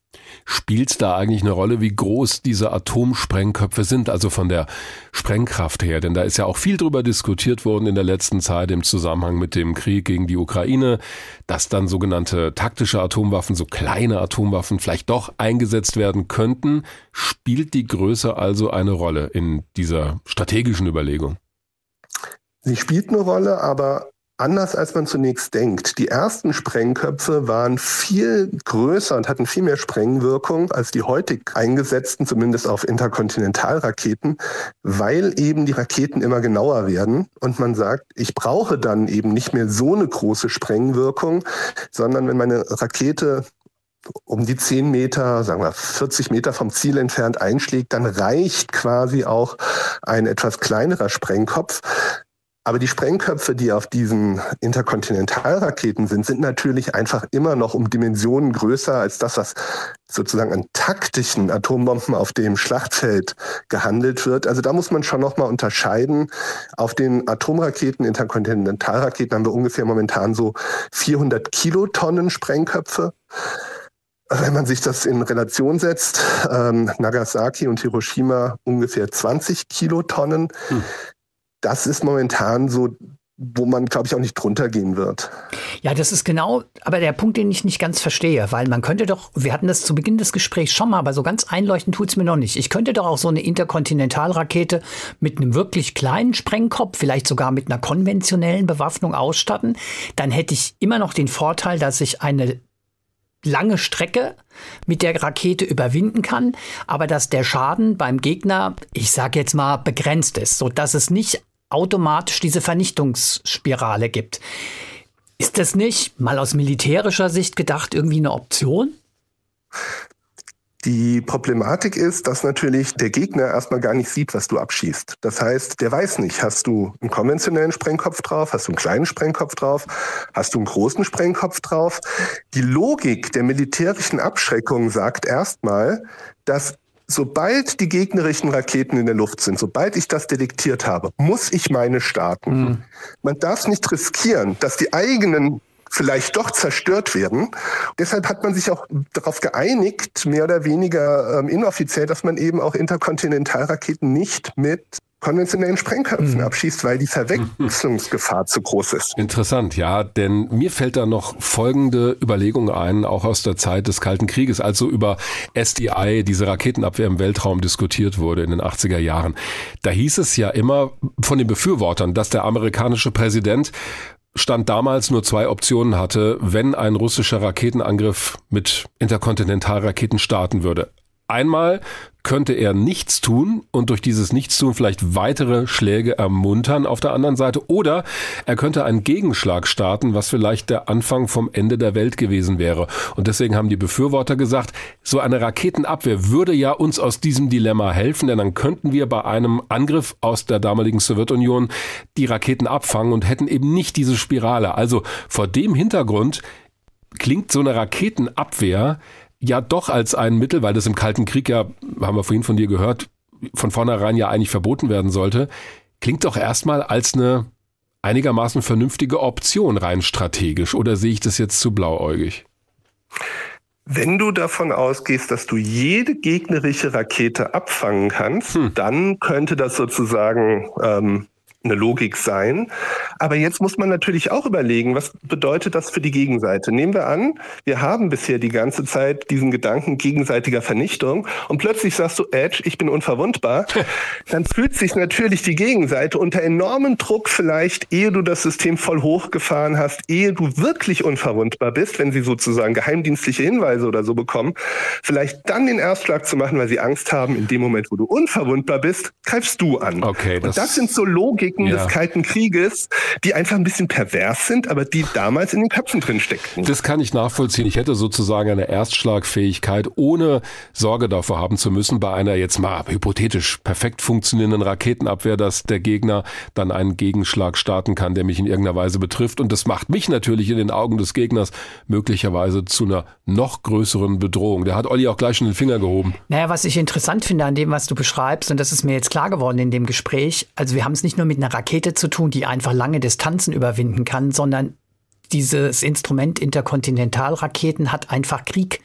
Spielt da eigentlich eine Rolle, wie groß diese Atomsprengköpfe sind, also von der Sprengkraft her? Denn da ist ja auch viel drüber diskutiert worden in der letzten Zeit im Zusammenhang mit dem Krieg gegen die Ukraine, dass dann sogenannte taktische Atomwaffen, so kleine Atomwaffen vielleicht doch eingesetzt werden könnten. Spielt die Größe also eine Rolle in dieser strategischen Überlegung? Sie spielt eine Rolle, aber anders, als man zunächst denkt. Die ersten Sprengköpfe waren viel größer und hatten viel mehr Sprengwirkung als die heutig eingesetzten, zumindest auf Interkontinentalraketen, weil eben die Raketen immer genauer werden und man sagt, ich brauche dann eben nicht mehr so eine große Sprengwirkung, sondern wenn meine Rakete um die 10 Meter, sagen wir 40 Meter vom Ziel entfernt einschlägt, dann reicht quasi auch ein etwas kleinerer Sprengkopf. Aber die Sprengköpfe, die auf diesen Interkontinentalraketen sind, sind natürlich einfach immer noch um Dimensionen größer als das, was sozusagen an taktischen Atombomben auf dem Schlachtfeld gehandelt wird. Also da muss man schon nochmal unterscheiden. Auf den Atomraketen, Interkontinentalraketen haben wir ungefähr momentan so 400 Kilotonnen Sprengköpfe. Wenn man sich das in Relation setzt, ähm, Nagasaki und Hiroshima ungefähr 20 Kilotonnen. Hm das ist momentan so wo man, glaube ich, auch nicht drunter gehen wird. Ja, das ist genau, aber der Punkt, den ich nicht ganz verstehe, weil man könnte doch, wir hatten das zu Beginn des Gesprächs schon mal, aber so ganz einleuchtend tut es mir noch nicht. Ich könnte doch auch so eine Interkontinentalrakete mit einem wirklich kleinen Sprengkopf, vielleicht sogar mit einer konventionellen Bewaffnung ausstatten. Dann hätte ich immer noch den Vorteil, dass ich eine lange Strecke mit der Rakete überwinden kann, aber dass der Schaden beim Gegner, ich sage jetzt mal, begrenzt ist, so dass es nicht automatisch diese Vernichtungsspirale gibt. Ist das nicht, mal aus militärischer Sicht gedacht, irgendwie eine Option? Die Problematik ist, dass natürlich der Gegner erstmal gar nicht sieht, was du abschießt. Das heißt, der weiß nicht, hast du einen konventionellen Sprengkopf drauf, hast du einen kleinen Sprengkopf drauf, hast du einen großen Sprengkopf drauf. Die Logik der militärischen Abschreckung sagt erstmal, dass sobald die gegnerischen Raketen in der Luft sind, sobald ich das detektiert habe, muss ich meine starten. Mhm. Man darf nicht riskieren, dass die eigenen vielleicht doch zerstört werden. Deshalb hat man sich auch darauf geeinigt, mehr oder weniger ähm, inoffiziell, dass man eben auch Interkontinentalraketen nicht mit konventionellen Sprengköpfen mhm. abschießt, weil die Verwechslungsgefahr zu groß ist. Interessant, ja, denn mir fällt da noch folgende Überlegung ein, auch aus der Zeit des Kalten Krieges, also über SDI, diese Raketenabwehr im Weltraum diskutiert wurde in den 80er Jahren. Da hieß es ja immer von den Befürwortern, dass der amerikanische Präsident Stand damals nur zwei Optionen hatte, wenn ein russischer Raketenangriff mit Interkontinentalraketen starten würde. Einmal könnte er nichts tun und durch dieses Nichtstun vielleicht weitere Schläge ermuntern auf der anderen Seite oder er könnte einen Gegenschlag starten, was vielleicht der Anfang vom Ende der Welt gewesen wäre. Und deswegen haben die Befürworter gesagt, so eine Raketenabwehr würde ja uns aus diesem Dilemma helfen, denn dann könnten wir bei einem Angriff aus der damaligen Sowjetunion die Raketen abfangen und hätten eben nicht diese Spirale. Also vor dem Hintergrund klingt so eine Raketenabwehr ja doch als ein Mittel, weil das im Kalten Krieg ja, haben wir vorhin von dir gehört, von vornherein ja eigentlich verboten werden sollte, klingt doch erstmal als eine einigermaßen vernünftige Option rein strategisch. Oder sehe ich das jetzt zu blauäugig? Wenn du davon ausgehst, dass du jede gegnerische Rakete abfangen kannst, hm. dann könnte das sozusagen ähm, eine Logik sein. Aber jetzt muss man natürlich auch überlegen, was bedeutet das für die Gegenseite? Nehmen wir an, wir haben bisher die ganze Zeit diesen Gedanken gegenseitiger Vernichtung und plötzlich sagst du, Edge, ich bin unverwundbar. Dann fühlt sich natürlich die Gegenseite unter enormem Druck vielleicht, ehe du das System voll hochgefahren hast, ehe du wirklich unverwundbar bist, wenn sie sozusagen geheimdienstliche Hinweise oder so bekommen, vielleicht dann den Erstschlag zu machen, weil sie Angst haben, in dem Moment, wo du unverwundbar bist, greifst du an. Okay, das, und das sind so Logik, Logiken ja. des Kalten Krieges, die einfach ein bisschen pervers sind, aber die damals in den Köpfen drin steckten. Das kann ich nachvollziehen. Ich hätte sozusagen eine Erstschlagfähigkeit, ohne Sorge davor haben zu müssen, bei einer jetzt mal hypothetisch perfekt funktionierenden Raketenabwehr, dass der Gegner dann einen Gegenschlag starten kann, der mich in irgendeiner Weise betrifft. Und das macht mich natürlich in den Augen des Gegners möglicherweise zu einer noch größeren Bedrohung. Der hat Olli auch gleich schon den Finger gehoben. Naja, was ich interessant finde an dem, was du beschreibst, und das ist mir jetzt klar geworden in dem Gespräch, also wir haben es nicht nur mit einer Rakete zu tun, die einfach lange Distanzen überwinden kann, sondern dieses Instrument Interkontinentalraketen hat einfach Krieg,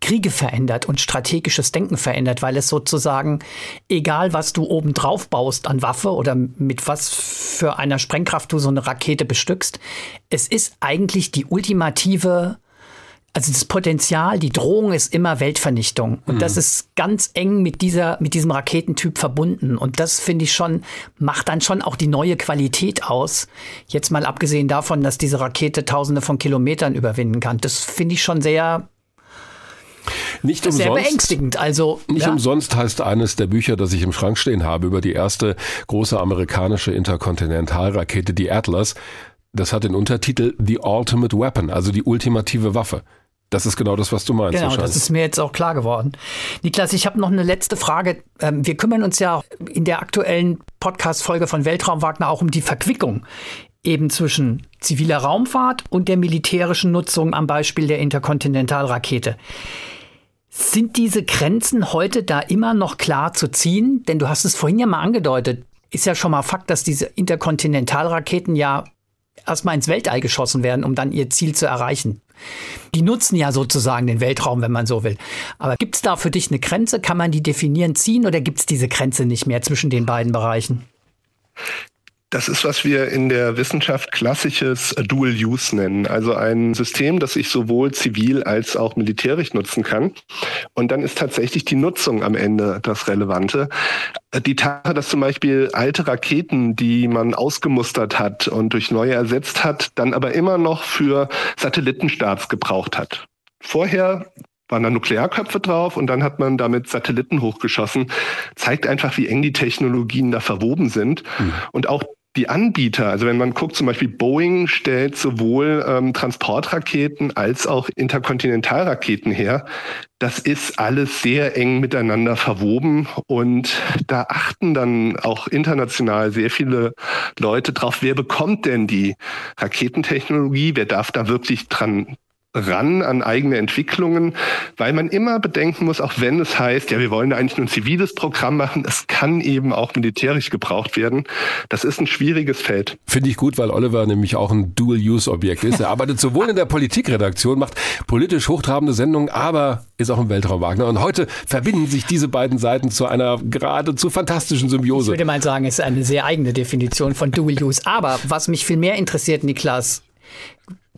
Kriege verändert und strategisches Denken verändert, weil es sozusagen, egal was du oben drauf baust an Waffe oder mit was für einer Sprengkraft du so eine Rakete bestückst, es ist eigentlich die ultimative also das Potenzial, die Drohung ist immer Weltvernichtung. Und mhm. das ist ganz eng mit dieser, mit diesem Raketentyp verbunden. Und das finde ich schon, macht dann schon auch die neue Qualität aus. Jetzt mal abgesehen davon, dass diese Rakete tausende von Kilometern überwinden kann. Das finde ich schon sehr, nicht umsonst, sehr beängstigend. Also nicht ja. umsonst heißt eines der Bücher, das ich im Schrank stehen habe über die erste große amerikanische Interkontinentalrakete, die Atlas. Das hat den Untertitel The Ultimate Weapon, also die ultimative Waffe. Das ist genau das, was du meinst. Genau, das ist mir jetzt auch klar geworden. Niklas, ich habe noch eine letzte Frage. Ähm, wir kümmern uns ja in der aktuellen Podcast-Folge von Weltraum Wagner auch um die Verquickung eben zwischen ziviler Raumfahrt und der militärischen Nutzung am Beispiel der Interkontinentalrakete. Sind diese Grenzen heute da immer noch klar zu ziehen? Denn du hast es vorhin ja mal angedeutet. Ist ja schon mal Fakt, dass diese Interkontinentalraketen ja erstmal ins Weltall geschossen werden, um dann ihr Ziel zu erreichen. Die nutzen ja sozusagen den Weltraum, wenn man so will. Aber gibt es da für dich eine Grenze? Kann man die definieren, ziehen oder gibt es diese Grenze nicht mehr zwischen den beiden Bereichen? Das ist, was wir in der Wissenschaft klassisches Dual Use nennen. Also ein System, das ich sowohl zivil als auch militärisch nutzen kann. Und dann ist tatsächlich die Nutzung am Ende das Relevante. Die Tatsache, dass zum Beispiel alte Raketen, die man ausgemustert hat und durch neue ersetzt hat, dann aber immer noch für Satellitenstarts gebraucht hat. Vorher waren da Nuklearköpfe drauf und dann hat man damit Satelliten hochgeschossen. Zeigt einfach, wie eng die Technologien da verwoben sind. Mhm. Und auch die Anbieter, also wenn man guckt, zum Beispiel Boeing stellt sowohl ähm, Transportraketen als auch Interkontinentalraketen her. Das ist alles sehr eng miteinander verwoben und da achten dann auch international sehr viele Leute drauf, wer bekommt denn die Raketentechnologie, wer darf da wirklich dran ran an eigene Entwicklungen, weil man immer bedenken muss, auch wenn es heißt, ja, wir wollen da eigentlich nur ein ziviles Programm machen, es kann eben auch militärisch gebraucht werden. Das ist ein schwieriges Feld. Finde ich gut, weil Oliver nämlich auch ein Dual-Use-Objekt ist. Er arbeitet sowohl in der Politikredaktion, macht politisch hochtrabende Sendungen, aber ist auch im Weltraum Wagner. Und heute verbinden sich diese beiden Seiten zu einer geradezu fantastischen Symbiose. Ich würde mal sagen, es ist eine sehr eigene Definition von Dual-Use. Aber was mich viel mehr interessiert, Niklas,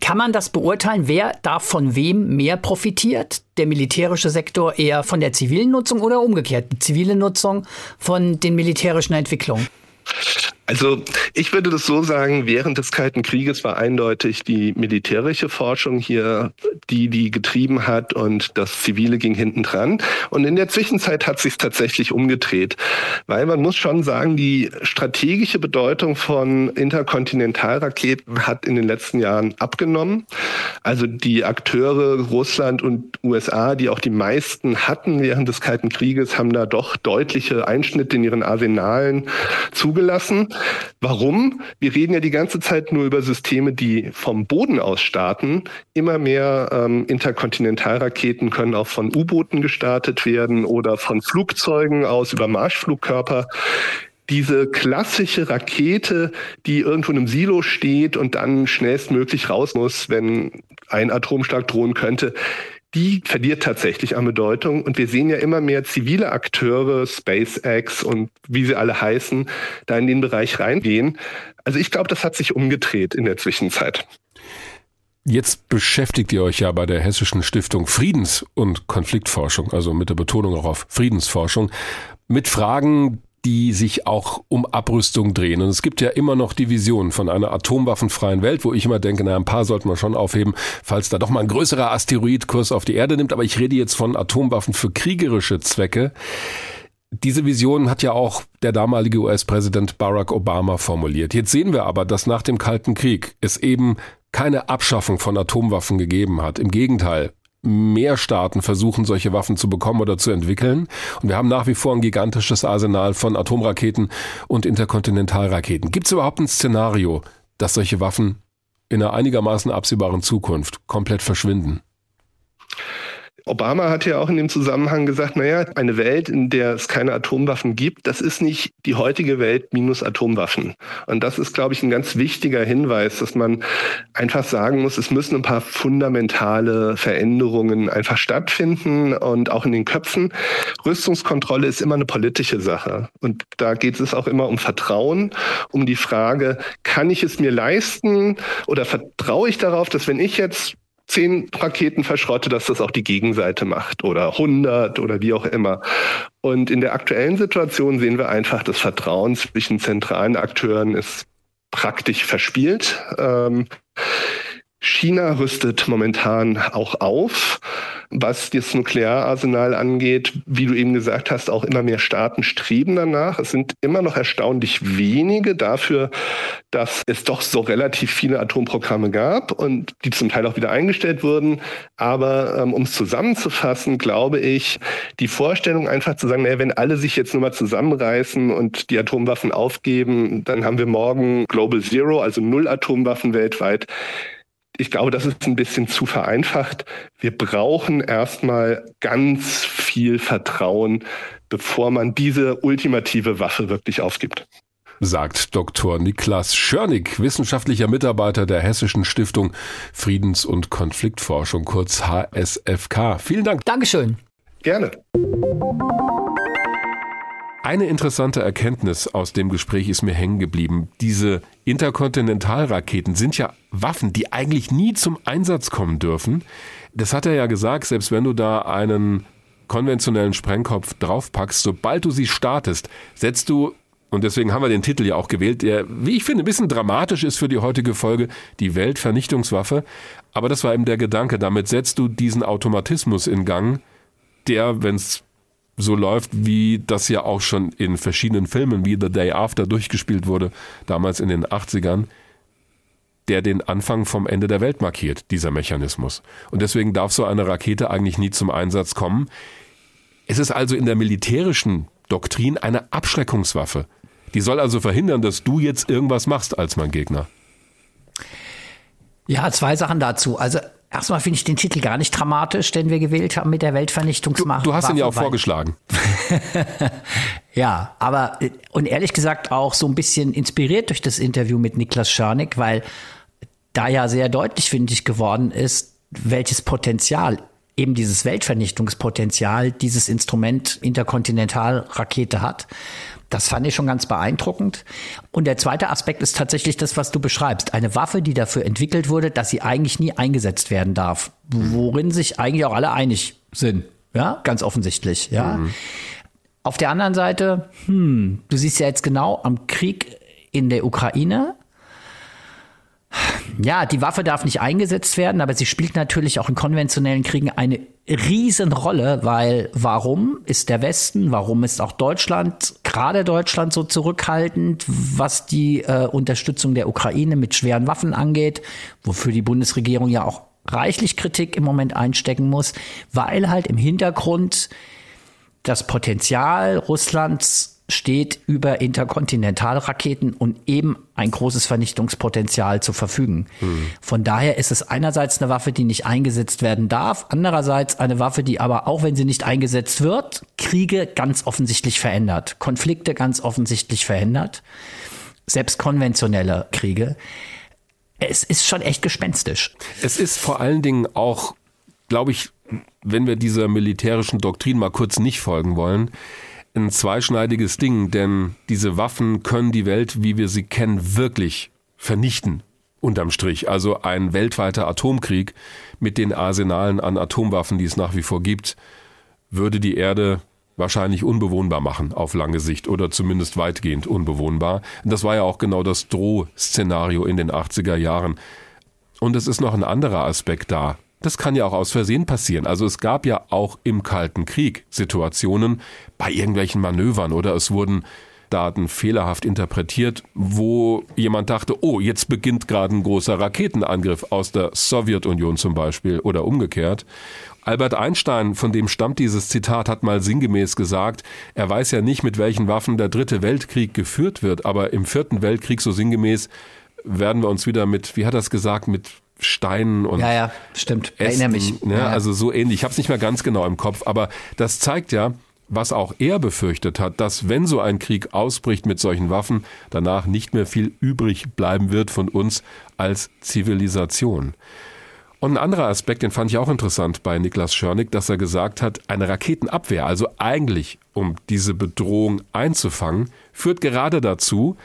kann man das beurteilen, wer da von wem mehr profitiert? Der militärische Sektor eher von der zivilen Nutzung oder umgekehrt, die zivile Nutzung von den militärischen Entwicklungen? Also ich würde das so sagen, während des Kalten Krieges war eindeutig die militärische Forschung hier die, die getrieben hat und das Zivile ging hinten dran. Und in der Zwischenzeit hat sich tatsächlich umgedreht, weil man muss schon sagen, die strategische Bedeutung von Interkontinentalraketen hat in den letzten Jahren abgenommen. Also die Akteure Russland und USA, die auch die meisten hatten während des Kalten Krieges, haben da doch deutliche Einschnitte in ihren Arsenalen zugelassen. Warum? Wir reden ja die ganze Zeit nur über Systeme, die vom Boden aus starten. Immer mehr ähm, Interkontinentalraketen können auch von U-Booten gestartet werden oder von Flugzeugen aus über Marschflugkörper diese klassische Rakete, die irgendwo in einem Silo steht und dann schnellstmöglich raus muss, wenn ein Atomschlag drohen könnte, die verliert tatsächlich an Bedeutung. Und wir sehen ja immer mehr zivile Akteure, SpaceX und wie sie alle heißen, da in den Bereich reingehen. Also ich glaube, das hat sich umgedreht in der Zwischenzeit. Jetzt beschäftigt ihr euch ja bei der Hessischen Stiftung Friedens- und Konfliktforschung, also mit der Betonung auch auf Friedensforschung, mit Fragen, die sich auch um Abrüstung drehen. Und es gibt ja immer noch die Vision von einer atomwaffenfreien Welt, wo ich immer denke, na, ein paar sollten wir schon aufheben, falls da doch mal ein größerer Asteroid Kurs auf die Erde nimmt. Aber ich rede jetzt von Atomwaffen für kriegerische Zwecke. Diese Vision hat ja auch der damalige US-Präsident Barack Obama formuliert. Jetzt sehen wir aber, dass nach dem Kalten Krieg es eben keine Abschaffung von Atomwaffen gegeben hat. Im Gegenteil, mehr Staaten versuchen, solche Waffen zu bekommen oder zu entwickeln. Und wir haben nach wie vor ein gigantisches Arsenal von Atomraketen und Interkontinentalraketen. Gibt es überhaupt ein Szenario, dass solche Waffen in einer einigermaßen absehbaren Zukunft komplett verschwinden? Obama hat ja auch in dem Zusammenhang gesagt, naja, eine Welt, in der es keine Atomwaffen gibt, das ist nicht die heutige Welt minus Atomwaffen. Und das ist, glaube ich, ein ganz wichtiger Hinweis, dass man einfach sagen muss, es müssen ein paar fundamentale Veränderungen einfach stattfinden und auch in den Köpfen. Rüstungskontrolle ist immer eine politische Sache. Und da geht es auch immer um Vertrauen, um die Frage, kann ich es mir leisten oder vertraue ich darauf, dass wenn ich jetzt zehn Raketen verschrotte, dass das auch die Gegenseite macht oder 100 oder wie auch immer. Und in der aktuellen Situation sehen wir einfach, das Vertrauen zwischen zentralen Akteuren ist praktisch verspielt. Ähm, China rüstet momentan auch auf, was das Nukleararsenal angeht. Wie du eben gesagt hast, auch immer mehr Staaten streben danach. Es sind immer noch erstaunlich wenige dafür, dass es doch so relativ viele Atomprogramme gab und die zum Teil auch wieder eingestellt wurden. Aber ähm, um es zusammenzufassen, glaube ich, die Vorstellung einfach zu sagen, naja, wenn alle sich jetzt nur mal zusammenreißen und die Atomwaffen aufgeben, dann haben wir morgen Global Zero, also null Atomwaffen weltweit ich glaube, das ist ein bisschen zu vereinfacht. Wir brauchen erstmal ganz viel Vertrauen, bevor man diese ultimative Waffe wirklich aufgibt. Sagt Dr. Niklas Schörnig, wissenschaftlicher Mitarbeiter der Hessischen Stiftung Friedens- und Konfliktforschung, kurz HSFK. Vielen Dank. Dankeschön. Gerne. Eine interessante Erkenntnis aus dem Gespräch ist mir hängen geblieben. Diese Interkontinentalraketen sind ja Waffen, die eigentlich nie zum Einsatz kommen dürfen. Das hat er ja gesagt, selbst wenn du da einen konventionellen Sprengkopf draufpackst, sobald du sie startest, setzt du und deswegen haben wir den Titel ja auch gewählt, der, wie ich finde, ein bisschen dramatisch ist für die heutige Folge, die Weltvernichtungswaffe. Aber das war eben der Gedanke, damit setzt du diesen Automatismus in Gang, der, wenn es so läuft, wie das ja auch schon in verschiedenen Filmen wie The Day After durchgespielt wurde, damals in den 80ern, der den Anfang vom Ende der Welt markiert, dieser Mechanismus. Und deswegen darf so eine Rakete eigentlich nie zum Einsatz kommen. Es ist also in der militärischen Doktrin eine Abschreckungswaffe. Die soll also verhindern, dass du jetzt irgendwas machst als mein Gegner. Ja, zwei Sachen dazu. Also Erstmal finde ich den Titel gar nicht dramatisch, den wir gewählt haben mit der Weltvernichtungsmacht. Du, du hast ihn ja auch vorgeschlagen. ja, aber und ehrlich gesagt auch so ein bisschen inspiriert durch das Interview mit Niklas Schörnig, weil da ja sehr deutlich, finde ich, geworden ist, welches Potenzial eben dieses Weltvernichtungspotenzial dieses Instrument Interkontinentalrakete hat. Das fand ich schon ganz beeindruckend. Und der zweite Aspekt ist tatsächlich das, was du beschreibst. Eine Waffe, die dafür entwickelt wurde, dass sie eigentlich nie eingesetzt werden darf. Worin sich eigentlich auch alle einig sind. Ja, ganz offensichtlich. Ja. Mhm. Auf der anderen Seite, hm, du siehst ja jetzt genau am Krieg in der Ukraine, ja, die Waffe darf nicht eingesetzt werden, aber sie spielt natürlich auch in konventionellen Kriegen eine Riesenrolle, weil warum ist der Westen, warum ist auch Deutschland, gerade Deutschland so zurückhaltend, was die äh, Unterstützung der Ukraine mit schweren Waffen angeht, wofür die Bundesregierung ja auch reichlich Kritik im Moment einstecken muss, weil halt im Hintergrund das Potenzial Russlands steht über Interkontinentalraketen und eben ein großes Vernichtungspotenzial zu verfügen. Mhm. Von daher ist es einerseits eine Waffe, die nicht eingesetzt werden darf, andererseits eine Waffe, die aber auch wenn sie nicht eingesetzt wird, Kriege ganz offensichtlich verändert, Konflikte ganz offensichtlich verändert, selbst konventionelle Kriege. Es ist schon echt gespenstisch. Es ist vor allen Dingen auch, glaube ich, wenn wir dieser militärischen Doktrin mal kurz nicht folgen wollen, ein zweischneidiges Ding, denn diese Waffen können die Welt, wie wir sie kennen, wirklich vernichten. Unterm Strich. Also ein weltweiter Atomkrieg mit den Arsenalen an Atomwaffen, die es nach wie vor gibt, würde die Erde wahrscheinlich unbewohnbar machen auf lange Sicht oder zumindest weitgehend unbewohnbar. Das war ja auch genau das Drohszenario in den 80er Jahren. Und es ist noch ein anderer Aspekt da. Das kann ja auch aus Versehen passieren. Also es gab ja auch im Kalten Krieg Situationen bei irgendwelchen Manövern oder es wurden Daten fehlerhaft interpretiert, wo jemand dachte, oh, jetzt beginnt gerade ein großer Raketenangriff aus der Sowjetunion zum Beispiel oder umgekehrt. Albert Einstein, von dem stammt dieses Zitat, hat mal sinngemäß gesagt, er weiß ja nicht, mit welchen Waffen der dritte Weltkrieg geführt wird, aber im vierten Weltkrieg so sinngemäß werden wir uns wieder mit, wie hat er es gesagt, mit Steinen und ja, ja, stimmt. Ästen, Erinnere mich. Ne? Ja, also so ähnlich. Ich habe es nicht mehr ganz genau im Kopf, aber das zeigt ja, was auch er befürchtet hat, dass wenn so ein Krieg ausbricht mit solchen Waffen, danach nicht mehr viel übrig bleiben wird von uns als Zivilisation. Und ein anderer Aspekt, den fand ich auch interessant bei Niklas Schörnig, dass er gesagt hat, eine Raketenabwehr, also eigentlich um diese Bedrohung einzufangen, führt gerade dazu,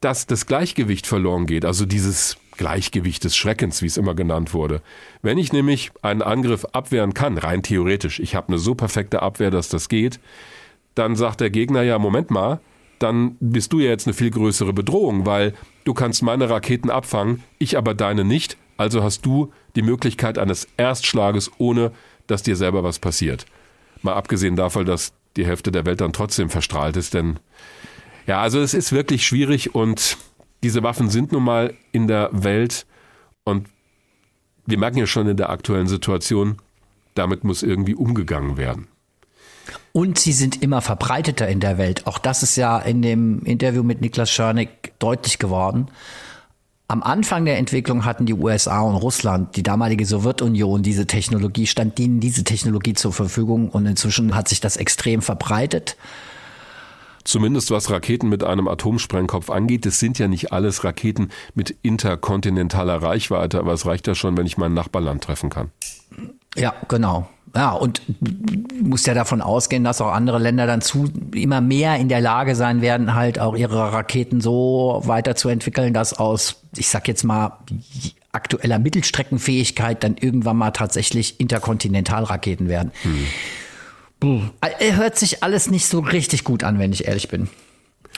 dass das Gleichgewicht verloren geht, also dieses Gleichgewicht des Schreckens, wie es immer genannt wurde. Wenn ich nämlich einen Angriff abwehren kann, rein theoretisch, ich habe eine so perfekte Abwehr, dass das geht, dann sagt der Gegner ja, Moment mal, dann bist du ja jetzt eine viel größere Bedrohung, weil du kannst meine Raketen abfangen, ich aber deine nicht, also hast du die Möglichkeit eines Erstschlages, ohne dass dir selber was passiert. Mal abgesehen davon, dass die Hälfte der Welt dann trotzdem verstrahlt ist, denn ja, also es ist wirklich schwierig und diese Waffen sind nun mal in der Welt und wir merken ja schon in der aktuellen Situation, damit muss irgendwie umgegangen werden. Und sie sind immer verbreiteter in der Welt. Auch das ist ja in dem Interview mit Niklas Schörnig deutlich geworden. Am Anfang der Entwicklung hatten die USA und Russland, die damalige Sowjetunion, diese Technologie, stand ihnen diese Technologie zur Verfügung und inzwischen hat sich das extrem verbreitet. Zumindest was Raketen mit einem Atomsprengkopf angeht, es sind ja nicht alles Raketen mit interkontinentaler Reichweite, aber es reicht ja schon, wenn ich mein Nachbarland treffen kann. Ja, genau. Ja, und muss ja davon ausgehen, dass auch andere Länder dann zu immer mehr in der Lage sein werden, halt auch ihre Raketen so weiterzuentwickeln, dass aus, ich sag jetzt mal, aktueller Mittelstreckenfähigkeit dann irgendwann mal tatsächlich Interkontinentalraketen werden. Hm. Er hört sich alles nicht so richtig gut an, wenn ich ehrlich bin.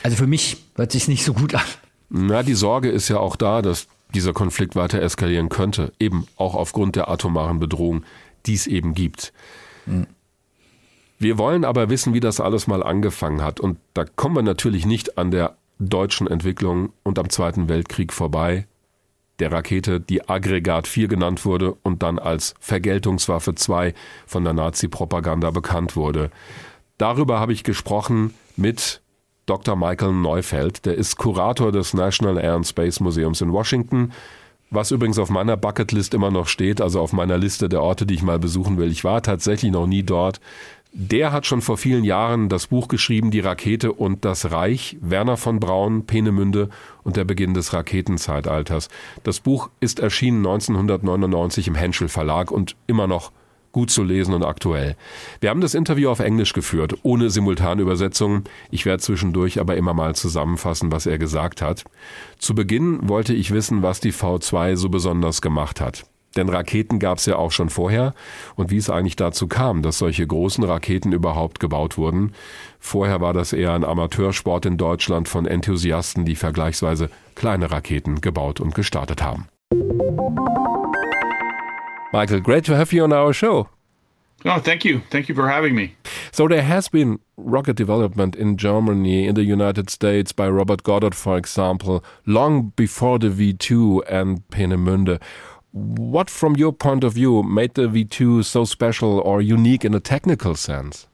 Also für mich hört sich nicht so gut an. Na, die Sorge ist ja auch da, dass dieser Konflikt weiter eskalieren könnte, eben auch aufgrund der atomaren Bedrohung die es eben gibt. Mhm. Wir wollen aber wissen, wie das alles mal angefangen hat. Und da kommen wir natürlich nicht an der deutschen Entwicklung und am Zweiten Weltkrieg vorbei. Der Rakete, die Aggregat 4 genannt wurde und dann als Vergeltungswaffe 2 von der Nazi-Propaganda bekannt wurde. Darüber habe ich gesprochen mit Dr. Michael Neufeld. Der ist Kurator des National Air and Space Museums in Washington was übrigens auf meiner Bucketlist immer noch steht, also auf meiner Liste der Orte, die ich mal besuchen will. Ich war tatsächlich noch nie dort. Der hat schon vor vielen Jahren das Buch geschrieben, Die Rakete und das Reich, Werner von Braun, Peenemünde und der Beginn des Raketenzeitalters. Das Buch ist erschienen 1999 im Henschel Verlag und immer noch gut zu lesen und aktuell. Wir haben das Interview auf Englisch geführt, ohne Simultanübersetzung. Ich werde zwischendurch aber immer mal zusammenfassen, was er gesagt hat. Zu Beginn wollte ich wissen, was die V2 so besonders gemacht hat. Denn Raketen gab es ja auch schon vorher und wie es eigentlich dazu kam, dass solche großen Raketen überhaupt gebaut wurden. Vorher war das eher ein Amateursport in Deutschland von Enthusiasten, die vergleichsweise kleine Raketen gebaut und gestartet haben. Michael, great to have you on our show. Oh, thank you. Thank you for having me. So, there has been rocket development in Germany, in the United States, by Robert Goddard, for example, long before the V 2 and Peenemünde. What, from your point of view, made the V 2 so special or unique in a technical sense?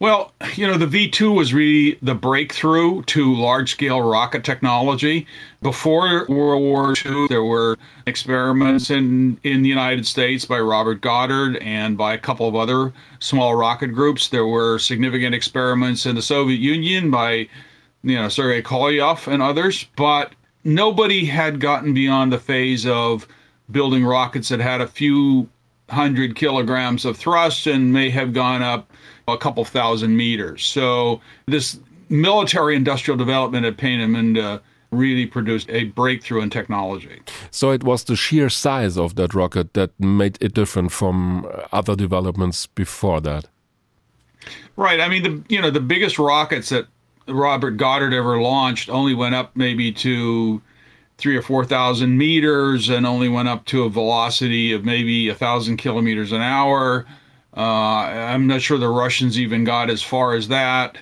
Well, you know, the V 2 was really the breakthrough to large scale rocket technology. Before World War II, there were experiments in, in the United States by Robert Goddard and by a couple of other small rocket groups. There were significant experiments in the Soviet Union by, you know, Sergei Koloyev and others, but nobody had gotten beyond the phase of building rockets that had a few hundred kilograms of thrust and may have gone up a couple thousand meters. So this military industrial development at Peenemünde really produced a breakthrough in technology. So it was the sheer size of that rocket that made it different from other developments before that. Right. I mean, the you know the biggest rockets that Robert Goddard ever launched only went up maybe to three or four thousand meters and only went up to a velocity of maybe a thousand kilometers an hour. Uh, I'm not sure the Russians even got as far as that.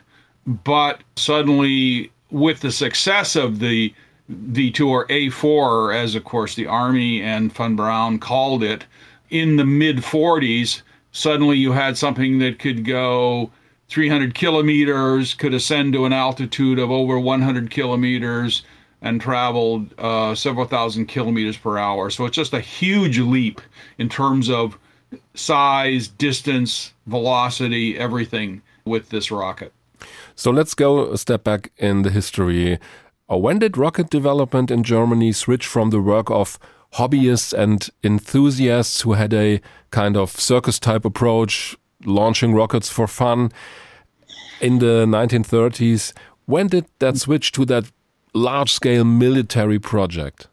But suddenly, with the success of the V2 or A4, as of course the Army and Von Braun called it, in the mid 40s, suddenly you had something that could go 300 kilometers, could ascend to an altitude of over 100 kilometers, and traveled uh, several thousand kilometers per hour. So it's just a huge leap in terms of size, distance, velocity, everything with this rocket. So let's go a step back in the history. Uh, when did rocket development in Germany switch from the work of hobbyists and enthusiasts who had a kind of circus type approach, launching rockets for fun in the 1930s? When did that switch to that large scale military project?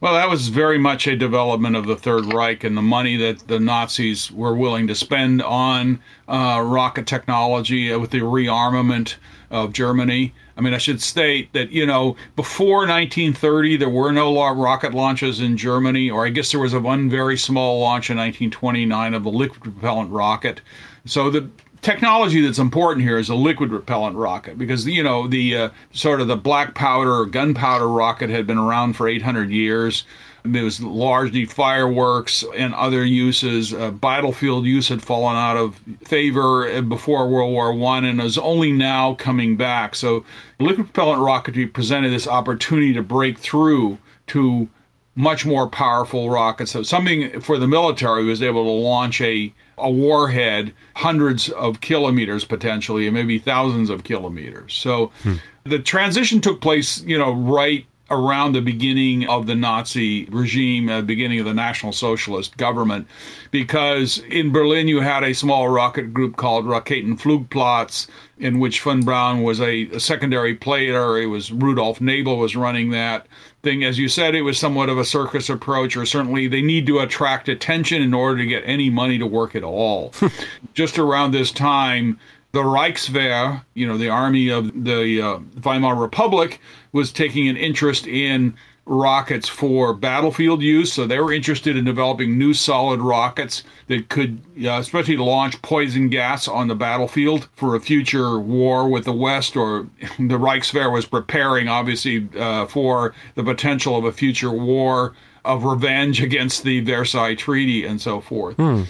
Well, that was very much a development of the Third Reich and the money that the Nazis were willing to spend on uh, rocket technology with the rearmament of Germany. I mean, I should state that, you know, before 1930, there were no rocket launches in Germany, or I guess there was one very small launch in 1929 of a liquid propellant rocket. So the technology that's important here is a liquid propellant rocket because you know the uh, sort of the black powder or gunpowder rocket had been around for 800 years It was largely fireworks and other uses. Uh, battlefield use had fallen out of favor before World War One, and is only now coming back. So, liquid propellant rocketry presented this opportunity to break through to much more powerful rockets. So, something for the military was able to launch a a warhead hundreds of kilometers potentially, and maybe thousands of kilometers. So. Hmm. The transition took place, you know, right around the beginning of the Nazi regime, uh, beginning of the National Socialist government, because in Berlin you had a small rocket group called Raketenflugplatz, in which von Braun was a, a secondary player. It was Rudolf Nabel was running that thing. As you said, it was somewhat of a circus approach, or certainly they need to attract attention in order to get any money to work at all. Just around this time, the Reichswehr, you know, the army of the uh, Weimar Republic, was taking an interest in rockets for battlefield use. So they were interested in developing new solid rockets that could, uh, especially launch poison gas on the battlefield for a future war with the West. Or the Reichswehr was preparing, obviously, uh, for the potential of a future war of revenge against the Versailles Treaty and so forth. Hmm.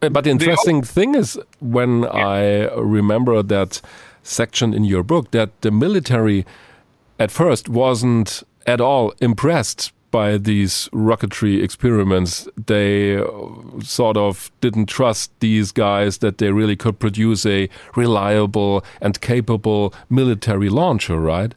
But the interesting thing is when yeah. I remember that section in your book that the military at first wasn't at all impressed by these rocketry experiments. They sort of didn't trust these guys that they really could produce a reliable and capable military launcher, right?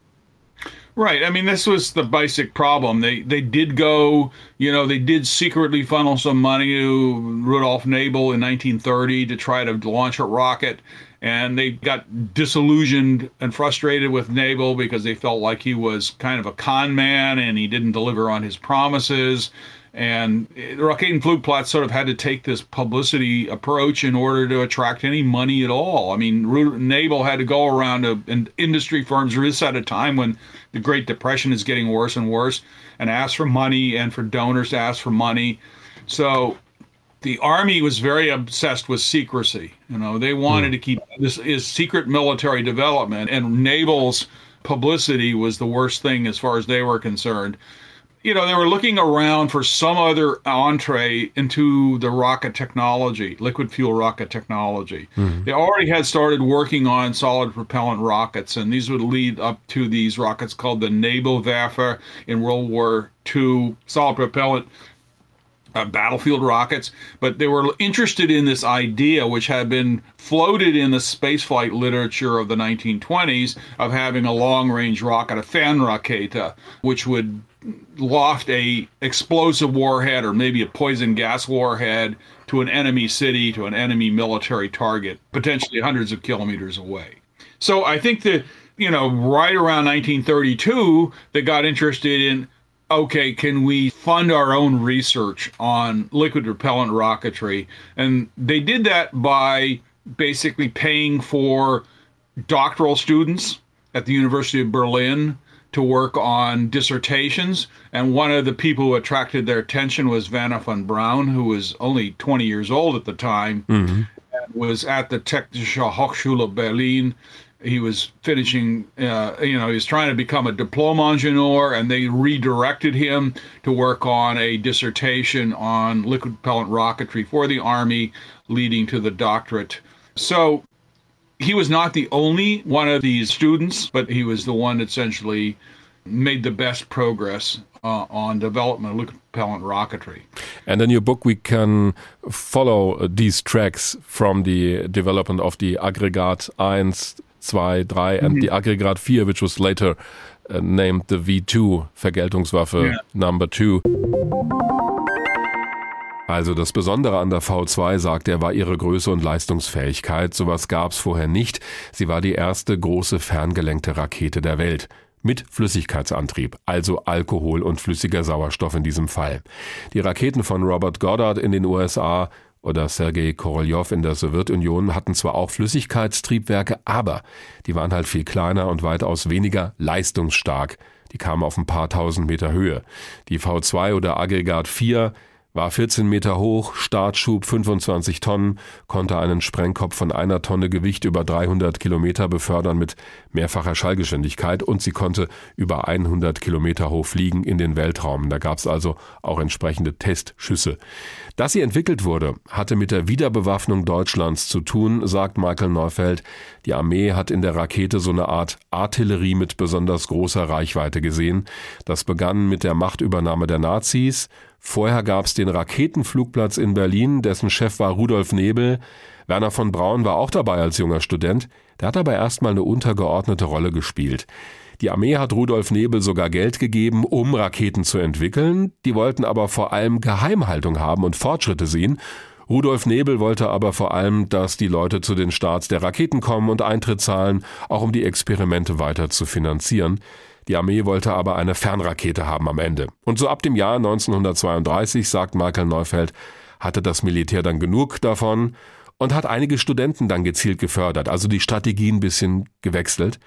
Right. I mean, this was the basic problem. They they did go, you know, they did secretly funnel some money to Rudolf Nebel in 1930 to try to launch a rocket, and they got disillusioned and frustrated with Nebel because they felt like he was kind of a con man and he didn't deliver on his promises. And the Raketenflugplatz sort of had to take this publicity approach in order to attract any money at all. I mean, Nebel had to go around to industry firms. This at a time when the Great Depression is getting worse and worse, and ask for money and for donors to ask for money. So the army was very obsessed with secrecy. You know, they wanted hmm. to keep this is secret military development, and Nebel's publicity was the worst thing as far as they were concerned you know, they were looking around for some other entree into the rocket technology, liquid fuel rocket technology. Mm-hmm. They already had started working on solid propellant rockets, and these would lead up to these rockets called the Nebelwerfer in World War II, solid propellant uh, battlefield rockets, but they were interested in this idea, which had been floated in the spaceflight literature of the 1920s, of having a long-range rocket, a Fernrakete, which would loft a explosive warhead or maybe a poison gas warhead to an enemy city, to an enemy military target, potentially hundreds of kilometers away. So I think that you know, right around 1932, they got interested in okay, can we fund our own research on liquid propellant rocketry? And they did that by basically paying for doctoral students at the University of Berlin to work on dissertations. And one of the people who attracted their attention was Wernher von Braun, who was only 20 years old at the time, mm-hmm. was at the Technische Hochschule Berlin he was finishing, uh, you know, he was trying to become a diploma engineer, and they redirected him to work on a dissertation on liquid propellant rocketry for the Army, leading to the doctorate. So he was not the only one of these students, but he was the one essentially made the best progress uh, on development of liquid propellant rocketry. And in your book, we can follow these tracks from the development of the Aggregat 1 2, 3, and the Aggregat 4, which was later uh, named the V2, Vergeltungswaffe yeah. Number 2. Also das Besondere an der V2, sagt er, war ihre Größe und Leistungsfähigkeit. Sowas gab es vorher nicht. Sie war die erste große ferngelenkte Rakete der Welt. mit Flüssigkeitsantrieb, also Alkohol und flüssiger Sauerstoff in diesem Fall. Die Raketen von Robert Goddard in den USA oder Sergei Korolev in der Sowjetunion hatten zwar auch Flüssigkeitstriebwerke, aber die waren halt viel kleiner und weitaus weniger leistungsstark. Die kamen auf ein paar tausend Meter Höhe. Die V2 oder Aggregat 4 war 14 Meter hoch, Startschub 25 Tonnen, konnte einen Sprengkopf von einer Tonne Gewicht über 300 Kilometer befördern mit mehrfacher Schallgeschwindigkeit und sie konnte über 100 Kilometer hoch fliegen in den Weltraum. Da gab es also auch entsprechende Testschüsse. Dass sie entwickelt wurde, hatte mit der Wiederbewaffnung Deutschlands zu tun, sagt Michael Neufeld. Die Armee hat in der Rakete so eine Art Artillerie mit besonders großer Reichweite gesehen. Das begann mit der Machtübernahme der Nazis Vorher gab es den Raketenflugplatz in Berlin, dessen Chef war Rudolf Nebel. Werner von Braun war auch dabei als junger Student. Der hat aber erstmal eine untergeordnete Rolle gespielt. Die Armee hat Rudolf Nebel sogar Geld gegeben, um Raketen zu entwickeln. Die wollten aber vor allem Geheimhaltung haben und Fortschritte sehen. Rudolf Nebel wollte aber vor allem, dass die Leute zu den Starts der Raketen kommen und Eintritt zahlen, auch um die Experimente weiter zu finanzieren. Die Armee wollte aber eine Fernrakete haben am Ende. Und so ab dem Jahr 1932, sagt Michael Neufeld, hatte das Militär dann genug davon und hat einige Studenten dann gezielt gefördert, also die Strategie ein bisschen gewechselt,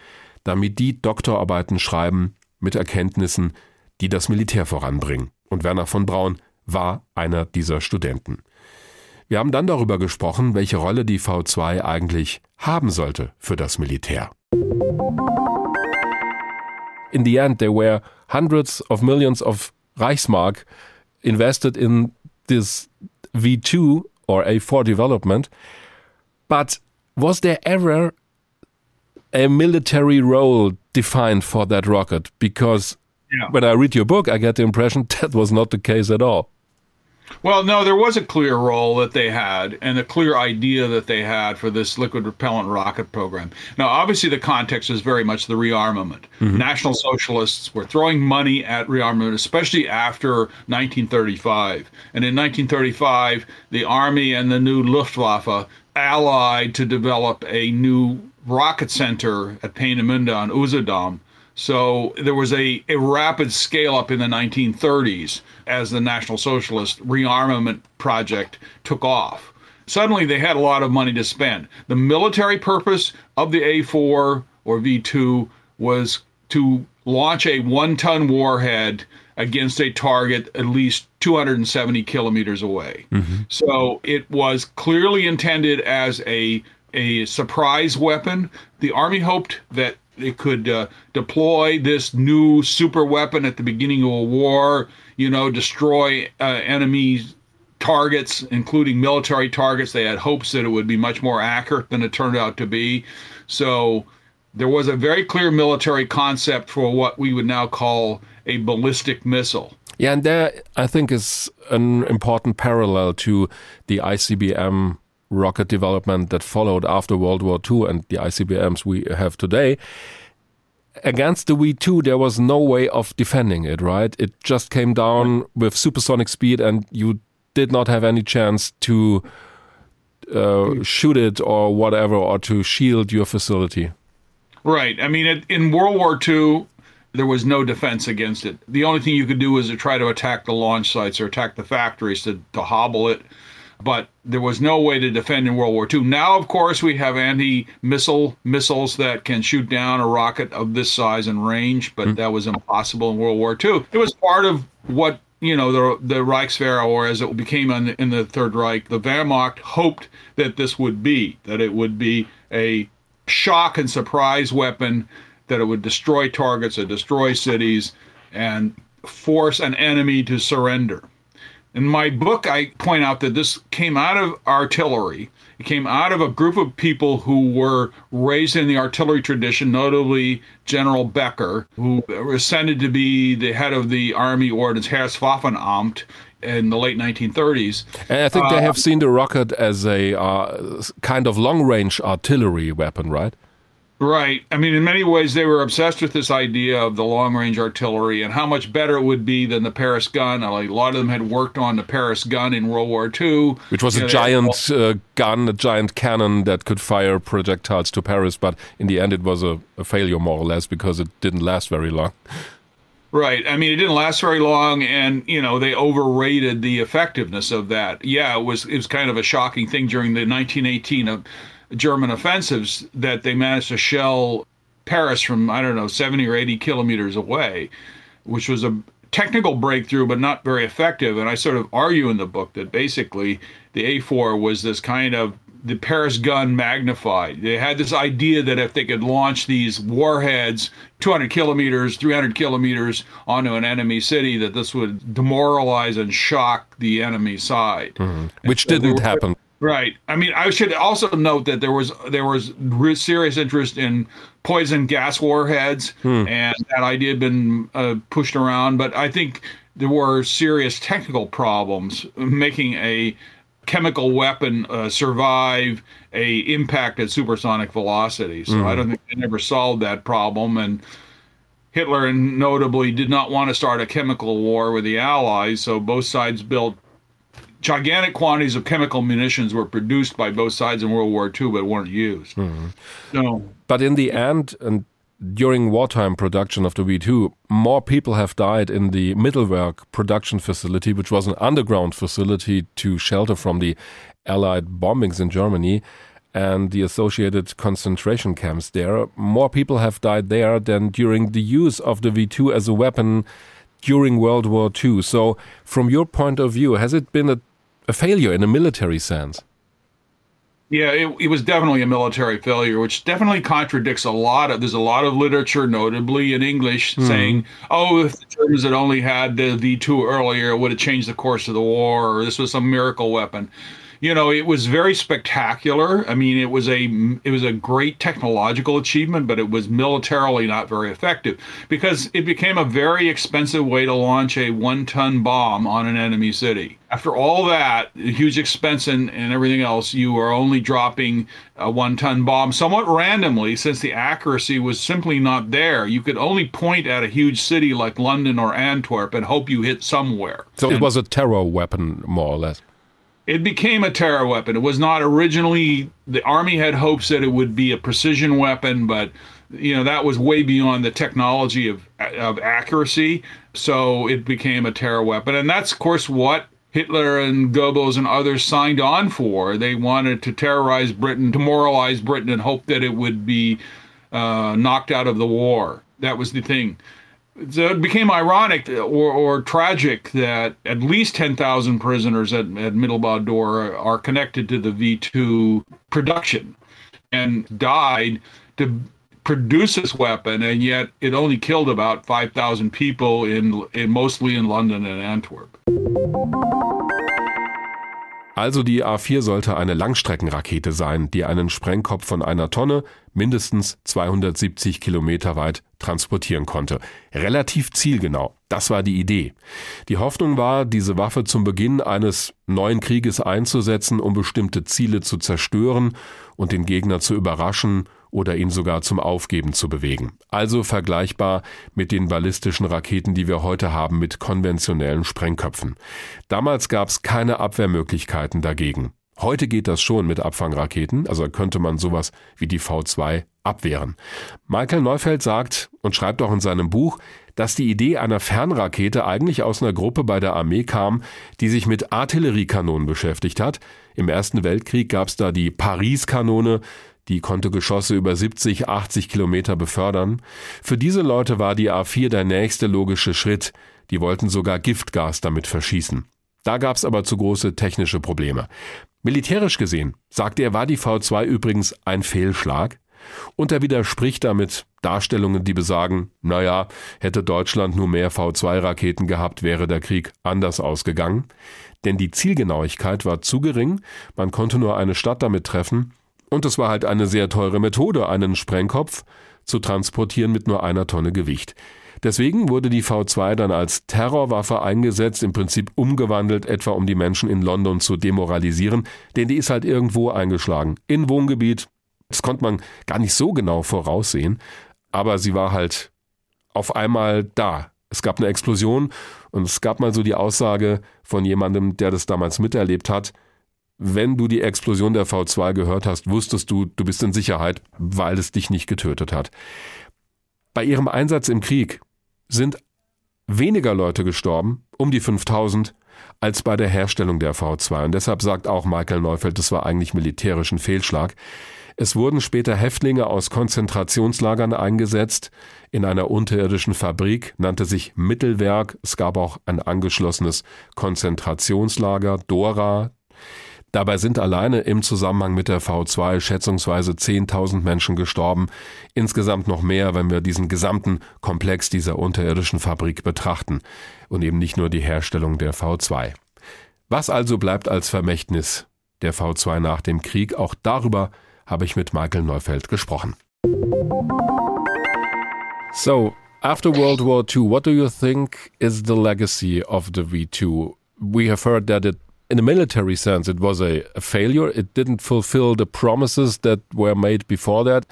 damit die Doktorarbeiten schreiben mit Erkenntnissen, die das Militär voranbringen. Und Werner von Braun war einer dieser Studenten. Wir haben dann darüber gesprochen, welche Rolle die V2 eigentlich haben sollte für das Militär. in the end, there were hundreds of millions of Reichsmark invested in this V2 or A4 development. But was there ever a military role defined for that rocket? Because yeah. when I read your book, I get the impression that was not the case at all. Well, no, there was a clear role that they had and a clear idea that they had for this liquid repellent rocket program. Now, obviously, the context is very much the rearmament. Mm-hmm. National Socialists were throwing money at rearmament, especially after 1935. And in 1935, the Army and the new Luftwaffe allied to develop a new rocket center at Peenemünde on Uzadam so there was a, a rapid scale up in the 1930s as the National Socialist rearmament project took off. Suddenly they had a lot of money to spend. The military purpose of the A4 or V2 was to launch a one ton warhead against a target at least 270 kilometers away. Mm-hmm. So it was clearly intended as a a surprise weapon. The Army hoped that it could uh, deploy this new super weapon at the beginning of a war, you know, destroy uh, enemy targets, including military targets. They had hopes that it would be much more accurate than it turned out to be. So there was a very clear military concept for what we would now call a ballistic missile. Yeah, and there I think is an important parallel to the ICBM rocket development that followed after World War II and the ICBMs we have today. Against the V2, there was no way of defending it, right? It just came down with supersonic speed, and you did not have any chance to uh, shoot it or whatever, or to shield your facility. Right. I mean, in World War II, there was no defense against it. The only thing you could do was to try to attack the launch sites or attack the factories to, to hobble it but there was no way to defend in World War II. Now, of course, we have anti-missile missiles that can shoot down a rocket of this size and range, but mm. that was impossible in World War II. It was part of what you know the the Reichswehr, or as it became in the, in the Third Reich, the Wehrmacht hoped that this would be that it would be a shock and surprise weapon, that it would destroy targets, or destroy cities, and force an enemy to surrender. In my book, I point out that this came out of artillery. It came out of a group of people who were raised in the artillery tradition, notably General Becker, who ascended to be the head of the Army Ordnance Heereswaffenamt in the late 1930s. And I think uh, they have seen the rocket as a uh, kind of long range artillery weapon, right? Right. I mean, in many ways, they were obsessed with this idea of the long range artillery and how much better it would be than the Paris gun. A lot of them had worked on the Paris gun in World War II, which was you a know, giant uh, gun, a giant cannon that could fire projectiles to Paris. But in the end, it was a, a failure, more or less, because it didn't last very long. Right. I mean, it didn't last very long, and you know they overrated the effectiveness of that. Yeah, it was it was kind of a shocking thing during the 1918 German offensives that they managed to shell Paris from, I don't know, 70 or 80 kilometers away, which was a technical breakthrough, but not very effective. And I sort of argue in the book that basically the A4 was this kind of the Paris gun magnified. They had this idea that if they could launch these warheads 200 kilometers, 300 kilometers onto an enemy city, that this would demoralize and shock the enemy side. Mm-hmm. Which didn't were, happen. Right. I mean, I should also note that there was there was serious interest in poison gas warheads, hmm. and that idea had been uh, pushed around. But I think there were serious technical problems making a chemical weapon uh, survive a impact at supersonic velocity. So mm. I don't think they never solved that problem. And Hitler, notably, did not want to start a chemical war with the Allies. So both sides built gigantic quantities of chemical munitions were produced by both sides in World War II, but weren't used. Mm. So, but in the end, and during wartime production of the V2, more people have died in the Mittelwerk production facility, which was an underground facility to shelter from the Allied bombings in Germany and the associated concentration camps there. More people have died there than during the use of the V2 as a weapon during World War II. So, from your point of view, has it been a a failure in a military sense. Yeah, it, it, was definitely a military failure, which definitely contradicts a lot of. There's a lot of literature, notably in English, mm. saying, "Oh, if the Germans had only had the V two earlier, it would have changed the course of the war, or this was some miracle weapon." You know, it was very spectacular. I mean, it was a it was a great technological achievement, but it was militarily not very effective because it became a very expensive way to launch a one-ton bomb on an enemy city. After all that, huge expense and, and everything else, you were only dropping a one-ton bomb somewhat randomly since the accuracy was simply not there. You could only point at a huge city like London or Antwerp and hope you hit somewhere. So and, it was a terror weapon, more or less it became a terror weapon. It was not originally the army had hopes that it would be a precision weapon, but you know that was way beyond the technology of of accuracy. So it became a terror weapon, and that's of course what Hitler and Goebbels and others signed on for. They wanted to terrorize Britain, demoralize Britain, and hope that it would be uh, knocked out of the war. That was the thing Uh, it became ironic uh, or, or tragic that at least 10,000 prisoners at, at Mittelbau Dor are connected to the V2 production and died to produce this weapon, and yet it only killed about 5,000 people in, in mostly in London and Antwerp. Also die A4 sollte eine Langstreckenrakete sein, die einen Sprengkopf von einer Tonne mindestens 270 Kilometer weit transportieren konnte. Relativ zielgenau. Das war die Idee. Die Hoffnung war, diese Waffe zum Beginn eines neuen Krieges einzusetzen, um bestimmte Ziele zu zerstören und den Gegner zu überraschen oder ihn sogar zum Aufgeben zu bewegen. Also vergleichbar mit den ballistischen Raketen, die wir heute haben mit konventionellen Sprengköpfen. Damals gab es keine Abwehrmöglichkeiten dagegen. Heute geht das schon mit Abfangraketen, also könnte man sowas wie die V2 abwehren. Michael Neufeld sagt und schreibt auch in seinem Buch, dass die Idee einer Fernrakete eigentlich aus einer Gruppe bei der Armee kam, die sich mit Artilleriekanonen beschäftigt hat. Im Ersten Weltkrieg gab es da die Paris-Kanone, die konnte Geschosse über 70, 80 Kilometer befördern. Für diese Leute war die A4 der nächste logische Schritt. Die wollten sogar Giftgas damit verschießen. Da gab's aber zu große technische Probleme. Militärisch gesehen, sagt er, war die V2 übrigens ein Fehlschlag. Und er widerspricht damit Darstellungen, die besagen, naja, hätte Deutschland nur mehr V2-Raketen gehabt, wäre der Krieg anders ausgegangen. Denn die Zielgenauigkeit war zu gering, man konnte nur eine Stadt damit treffen und es war halt eine sehr teure Methode, einen Sprengkopf zu transportieren mit nur einer Tonne Gewicht. Deswegen wurde die V2 dann als Terrorwaffe eingesetzt, im Prinzip umgewandelt, etwa um die Menschen in London zu demoralisieren, denn die ist halt irgendwo eingeschlagen. In Wohngebiet, Das konnte man gar nicht so genau voraussehen, aber sie war halt auf einmal da. Es gab eine Explosion und es gab mal so die Aussage von jemandem, der das damals miterlebt hat, wenn du die Explosion der V2 gehört hast, wusstest du, du bist in Sicherheit, weil es dich nicht getötet hat. Bei ihrem Einsatz im Krieg sind weniger Leute gestorben, um die 5000, als bei der Herstellung der V2. Und deshalb sagt auch Michael Neufeld, das war eigentlich militärischen Fehlschlag. Es wurden später Häftlinge aus Konzentrationslagern eingesetzt. In einer unterirdischen Fabrik nannte sich Mittelwerk. Es gab auch ein angeschlossenes Konzentrationslager, Dora. Dabei sind alleine im Zusammenhang mit der V2 schätzungsweise 10.000 Menschen gestorben. Insgesamt noch mehr, wenn wir diesen gesamten Komplex dieser unterirdischen Fabrik betrachten und eben nicht nur die Herstellung der V2. Was also bleibt als Vermächtnis der V2 nach dem Krieg? Auch darüber habe ich mit Michael Neufeld gesprochen. So, after World War II, what do you think is the legacy of the V2? We have heard that it in a military sense, it was a, a, failure. It didn't fulfill the promises that were made before that.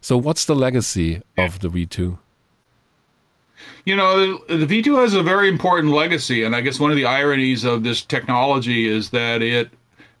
So, what's the legacy of the V2? You know, the, the V2 has a very important legacy. And I guess one of the ironies of this technology is that it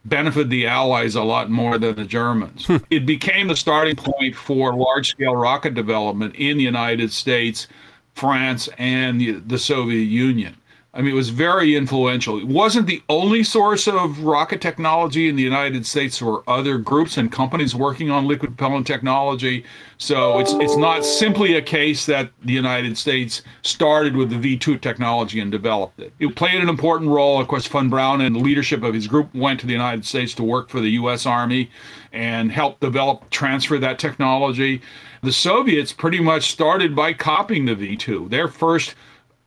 benefited the Allies a lot more than the Germans. Hmm. it became the starting point for large scale rocket development in the United States, France, and the, the Soviet Union. I mean, it was very influential. It wasn't the only source of rocket technology in the United States. There were other groups and companies working on liquid propellant technology. So it's it's not simply a case that the United States started with the V2 technology and developed it. It played an important role. Of course, Von Braun and the leadership of his group went to the United States to work for the U.S. Army and help develop, transfer that technology. The Soviets pretty much started by copying the V2. Their first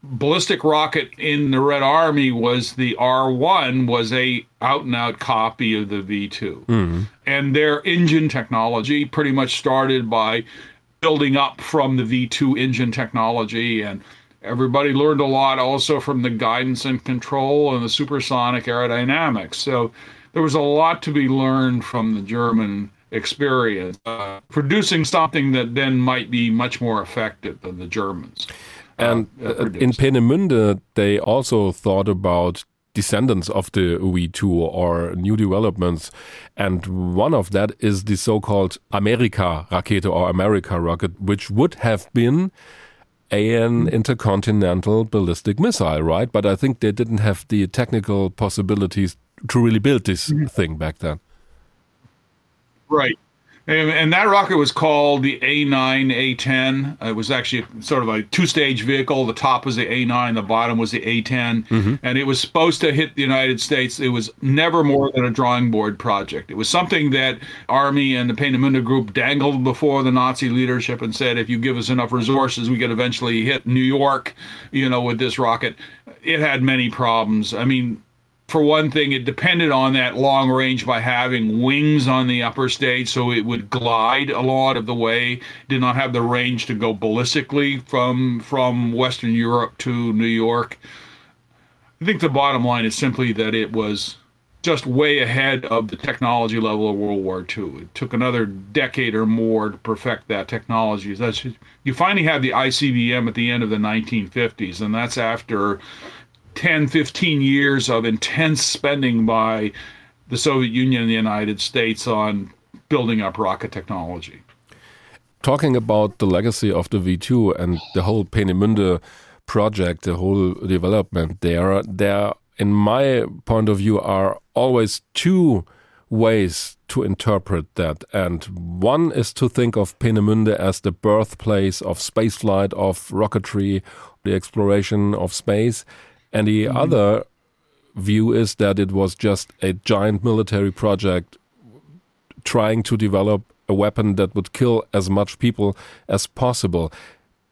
ballistic rocket in the Red Army was the R1 was a out and out copy of the V2. Mm-hmm. And their engine technology pretty much started by building up from the V2 engine technology and everybody learned a lot also from the guidance and control and the supersonic aerodynamics. So there was a lot to be learned from the German experience, uh, producing something that then might be much more effective than the Germans. And uh, in Peenemünde, they also thought about descendants of the V2 or new developments. And one of that is the so-called America Rakete or America rocket, which would have been an hmm. intercontinental ballistic missile, right? But I think they didn't have the technical possibilities to really build this mm -hmm. thing back then. Right. And, and, that rocket was called the A9 A10. It was actually sort of a two stage vehicle. The top was the A9, the bottom was the A10. Mm-hmm. And it was supposed to hit the United States. It was never more than a drawing board project. It was something that Army and the Peenemünde group dangled before the Nazi leadership and said, if you give us enough resources, we could eventually hit New York, you know, with this rocket. It had many problems. I mean, for one thing, it depended on that long range by having wings on the upper stage, so it would glide a lot of the way. Did not have the range to go ballistically from from Western Europe to New York. I think the bottom line is simply that it was just way ahead of the technology level of World War II. It took another decade or more to perfect that technology. That's you finally have the ICBM at the end of the 1950s, and that's after 10, 15 years of intense spending by the Soviet Union and the United States on building up rocket technology. Talking about the legacy of the V2 and the whole Peenemünde project, the whole development there, there, in my point of view, are always two ways to interpret that. And one is to think of Peenemünde as the birthplace of spaceflight, of rocketry, the exploration of space. And the mm -hmm. other view is that it was just a giant military project trying to develop a weapon that would kill as much people as possible.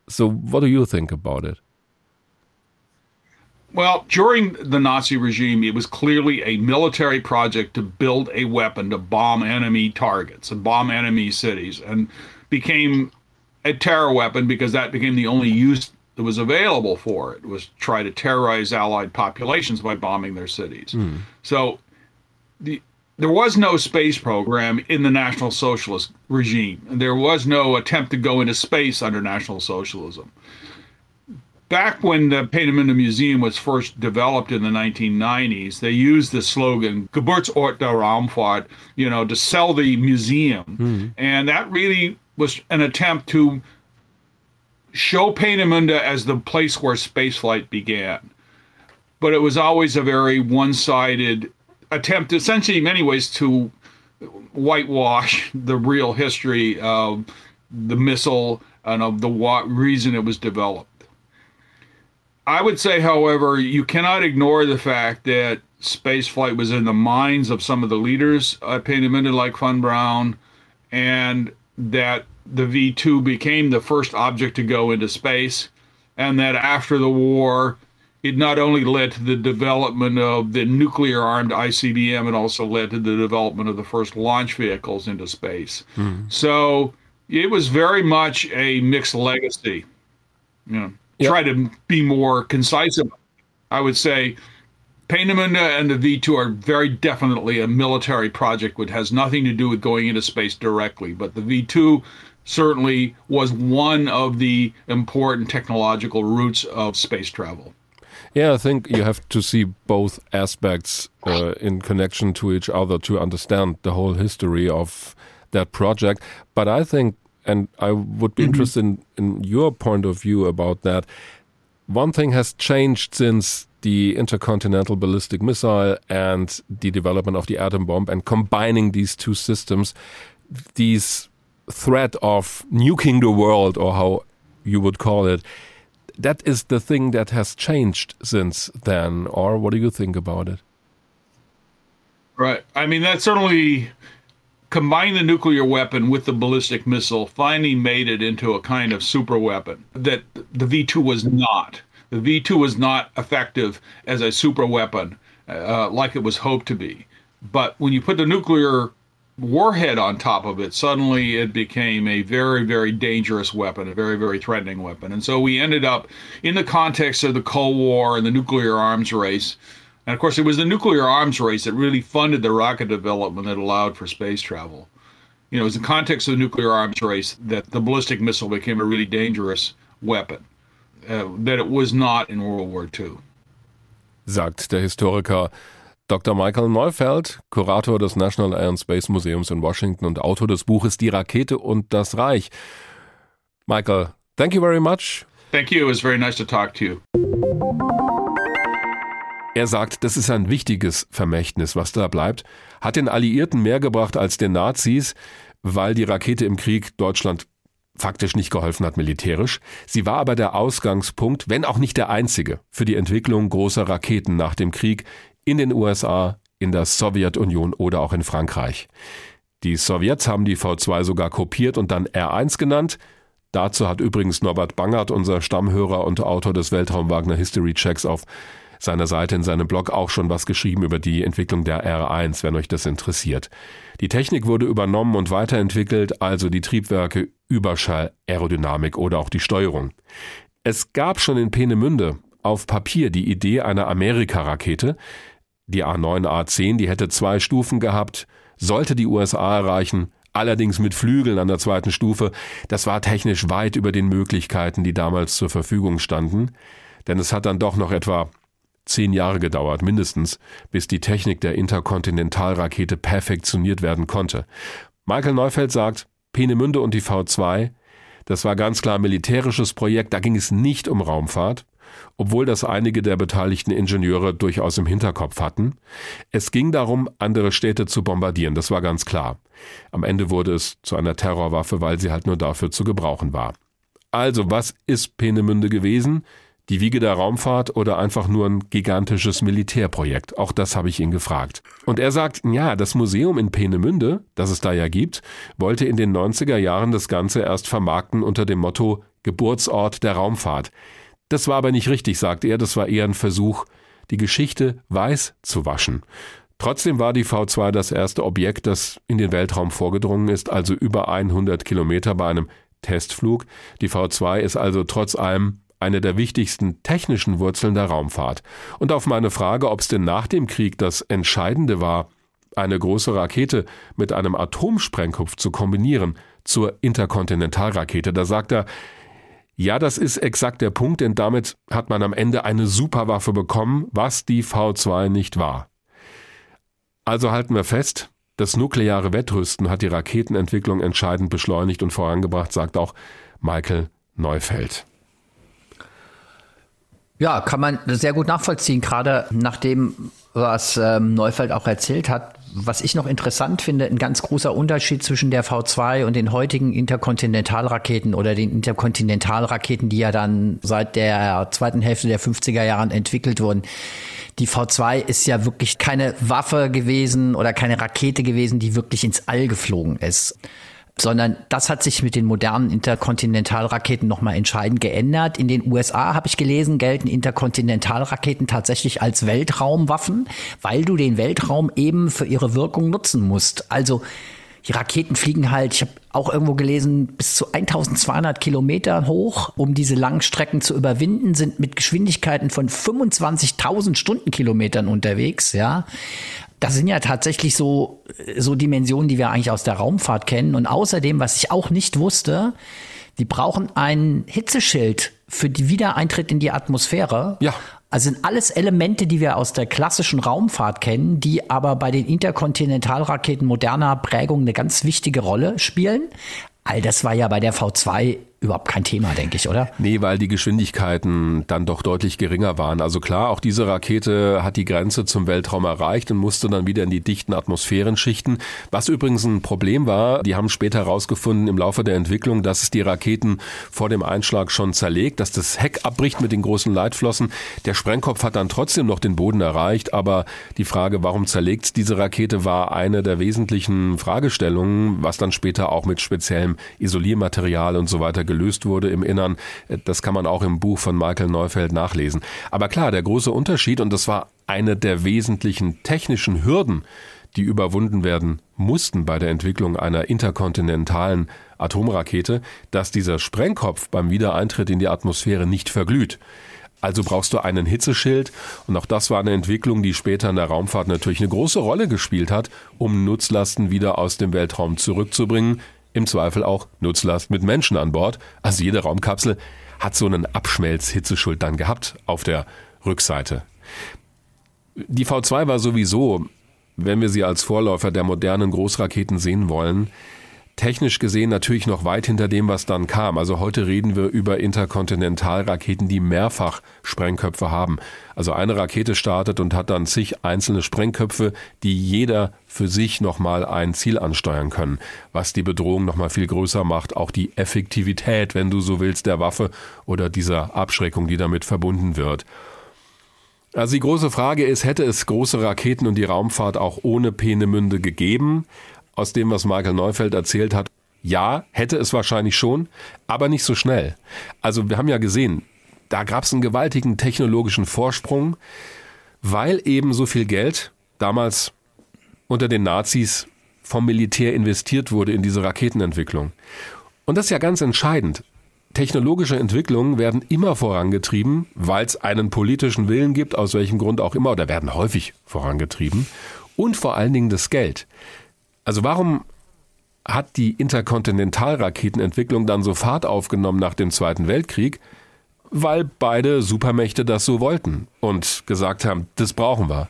So, what do you think about it? Well, during the Nazi regime, it was clearly a military project to build a weapon to bomb enemy targets and bomb enemy cities, and became a terror weapon because that became the only use that was available for it was try to terrorize Allied populations by bombing their cities. Mm. So the there was no space program in the National Socialist regime. There was no attempt to go into space under National Socialism. Back when the Peenemünde Museum was first developed in the 1990s, they used the slogan Geburtsort der Raumfahrt, you know, to sell the museum. Mm-hmm. And that really was an attempt to show Peenemünde as the place where spaceflight began. But it was always a very one sided attempt, essentially, in many ways, to whitewash the real history of the missile and of the reason it was developed. I would say, however, you cannot ignore the fact that spaceflight was in the minds of some of the leaders at Peenemünde, like Von Braun, and that the V 2 became the first object to go into space, and that after the war, it not only led to the development of the nuclear armed ICBM, it also led to the development of the first launch vehicles into space. Mm. So it was very much a mixed legacy. You know, yep. try to be more concise. I would say Peenemünde and the V2 are very definitely a military project which has nothing to do with going into space directly. But the V2 certainly was one of the important technological roots of space travel. Yeah, I think you have to see both aspects uh, in connection to each other to understand the whole history of that project. But I think, and I would be mm -hmm. interested in, in your point of view about that. One thing has changed since the intercontinental ballistic missile and the development of the atom bomb and combining these two systems, these threat of nuking the world, or how you would call it, that is the thing that has changed since then. Or what do you think about it? Right. I mean, that certainly combined the nuclear weapon with the ballistic missile finally made it into a kind of super weapon that the V 2 was not. The V 2 was not effective as a super weapon uh, like it was hoped to be. But when you put the nuclear warhead on top of it, suddenly it became a very, very dangerous weapon, a very, very threatening weapon. And so we ended up in the context of the Cold War and the nuclear arms race. And of course, it was the nuclear arms race that really funded the rocket development that allowed for space travel. You know, it was the context of the nuclear arms race that the ballistic missile became a really dangerous weapon, uh, that it was not in World War II. Sagt der Historiker Dr. Michael Neufeld, Kurator des National Air and Space Museums in Washington und Autor des Buches Die Rakete und das Reich. Michael, thank you very much. Thank you. It was very nice to talk to you. Er sagt, das ist ein wichtiges Vermächtnis, was da bleibt, hat den Alliierten mehr gebracht als den Nazis, weil die Rakete im Krieg Deutschland faktisch nicht geholfen hat militärisch. Sie war aber der Ausgangspunkt, wenn auch nicht der einzige, für die Entwicklung großer Raketen nach dem Krieg in den USA, in der Sowjetunion oder auch in Frankreich. Die Sowjets haben die V2 sogar kopiert und dann R1 genannt. Dazu hat übrigens Norbert Bangert, unser Stammhörer und Autor des Weltraum Wagner History Checks auf seiner Seite in seinem Blog auch schon was geschrieben über die Entwicklung der R1, wenn euch das interessiert. Die Technik wurde übernommen und weiterentwickelt, also die Triebwerke, Überschall, Aerodynamik oder auch die Steuerung. Es gab schon in Peenemünde auf Papier die Idee einer Amerika-Rakete, die A9, A10, die hätte zwei Stufen gehabt, sollte die USA erreichen, allerdings mit Flügeln an der zweiten Stufe. Das war technisch weit über den Möglichkeiten, die damals zur Verfügung standen. Denn es hat dann doch noch etwa zehn Jahre gedauert, mindestens, bis die Technik der Interkontinentalrakete perfektioniert werden konnte. Michael Neufeld sagt, Peenemünde und die V2, das war ganz klar militärisches Projekt, da ging es nicht um Raumfahrt obwohl das einige der beteiligten Ingenieure durchaus im Hinterkopf hatten. Es ging darum, andere Städte zu bombardieren, das war ganz klar. Am Ende wurde es zu einer Terrorwaffe, weil sie halt nur dafür zu gebrauchen war. Also, was ist Peenemünde gewesen? Die Wiege der Raumfahrt oder einfach nur ein gigantisches Militärprojekt? Auch das habe ich ihn gefragt. Und er sagt, ja, das Museum in Peenemünde, das es da ja gibt, wollte in den 90er Jahren das Ganze erst vermarkten unter dem Motto Geburtsort der Raumfahrt. Das war aber nicht richtig, sagt er, das war eher ein Versuch, die Geschichte weiß zu waschen. Trotzdem war die V2 das erste Objekt, das in den Weltraum vorgedrungen ist, also über 100 Kilometer bei einem Testflug. Die V2 ist also trotz allem eine der wichtigsten technischen Wurzeln der Raumfahrt. Und auf meine Frage, ob es denn nach dem Krieg das Entscheidende war, eine große Rakete mit einem Atomsprengkopf zu kombinieren zur Interkontinentalrakete. Da sagt er, ja, das ist exakt der Punkt, denn damit hat man am Ende eine Superwaffe bekommen, was die V2 nicht war. Also halten wir fest, das nukleare Wettrüsten hat die Raketenentwicklung entscheidend beschleunigt und vorangebracht, sagt auch Michael Neufeld. Ja, kann man sehr gut nachvollziehen, gerade nach dem, was ähm, Neufeld auch erzählt hat. Was ich noch interessant finde, ein ganz großer Unterschied zwischen der V2 und den heutigen Interkontinentalraketen oder den Interkontinentalraketen, die ja dann seit der zweiten Hälfte der 50er Jahren entwickelt wurden. Die V2 ist ja wirklich keine Waffe gewesen oder keine Rakete gewesen, die wirklich ins All geflogen ist sondern das hat sich mit den modernen Interkontinentalraketen nochmal entscheidend geändert. In den USA habe ich gelesen, gelten Interkontinentalraketen tatsächlich als Weltraumwaffen, weil du den Weltraum eben für ihre Wirkung nutzen musst. Also die Raketen fliegen halt, ich habe auch irgendwo gelesen, bis zu 1200 Kilometer hoch, um diese langen Strecken zu überwinden, sind mit Geschwindigkeiten von 25.000 Stundenkilometern unterwegs, ja. Das sind ja tatsächlich so, so Dimensionen, die wir eigentlich aus der Raumfahrt kennen. Und außerdem, was ich auch nicht wusste, die brauchen ein Hitzeschild für den Wiedereintritt in die Atmosphäre. Ja. Also sind alles Elemente, die wir aus der klassischen Raumfahrt kennen, die aber bei den Interkontinentalraketen moderner Prägung eine ganz wichtige Rolle spielen. All das war ja bei der V2 überhaupt kein Thema, denke ich, oder? Nee, weil die Geschwindigkeiten dann doch deutlich geringer waren. Also klar, auch diese Rakete hat die Grenze zum Weltraum erreicht und musste dann wieder in die dichten Atmosphärenschichten. Was übrigens ein Problem war, die haben später herausgefunden im Laufe der Entwicklung, dass es die Raketen vor dem Einschlag schon zerlegt, dass das Heck abbricht mit den großen Leitflossen. Der Sprengkopf hat dann trotzdem noch den Boden erreicht, aber die Frage, warum zerlegt diese Rakete, war eine der wesentlichen Fragestellungen, was dann später auch mit speziellem Isoliermaterial und so weiter gelöst wurde im Innern. Das kann man auch im Buch von Michael Neufeld nachlesen. Aber klar, der große Unterschied, und das war eine der wesentlichen technischen Hürden, die überwunden werden mussten bei der Entwicklung einer interkontinentalen Atomrakete, dass dieser Sprengkopf beim Wiedereintritt in die Atmosphäre nicht verglüht. Also brauchst du einen Hitzeschild und auch das war eine Entwicklung, die später in der Raumfahrt natürlich eine große Rolle gespielt hat, um Nutzlasten wieder aus dem Weltraum zurückzubringen, im Zweifel auch Nutzlast mit Menschen an Bord. Also jede Raumkapsel hat so einen Abschmelzhitzeschuld dann gehabt auf der Rückseite. Die V2 war sowieso, wenn wir sie als Vorläufer der modernen Großraketen sehen wollen, technisch gesehen natürlich noch weit hinter dem, was dann kam. Also heute reden wir über Interkontinentalraketen, die mehrfach Sprengköpfe haben. Also eine Rakete startet und hat dann zig einzelne Sprengköpfe, die jeder für sich nochmal ein Ziel ansteuern können, was die Bedrohung nochmal viel größer macht, auch die Effektivität, wenn du so willst, der Waffe oder dieser Abschreckung, die damit verbunden wird. Also die große Frage ist, hätte es große Raketen und die Raumfahrt auch ohne Peenemünde gegeben? Aus dem, was Michael Neufeld erzählt hat, ja, hätte es wahrscheinlich schon, aber nicht so schnell. Also wir haben ja gesehen, da gab es einen gewaltigen technologischen Vorsprung, weil eben so viel Geld damals unter den Nazis vom Militär investiert wurde in diese Raketenentwicklung. Und das ist ja ganz entscheidend. Technologische Entwicklungen werden immer vorangetrieben, weil es einen politischen Willen gibt, aus welchem Grund auch immer, oder werden häufig vorangetrieben. Und vor allen Dingen das Geld. Also warum hat die Interkontinentalraketenentwicklung dann so Fahrt aufgenommen nach dem Zweiten Weltkrieg? Weil beide Supermächte das so wollten und gesagt haben, das brauchen wir.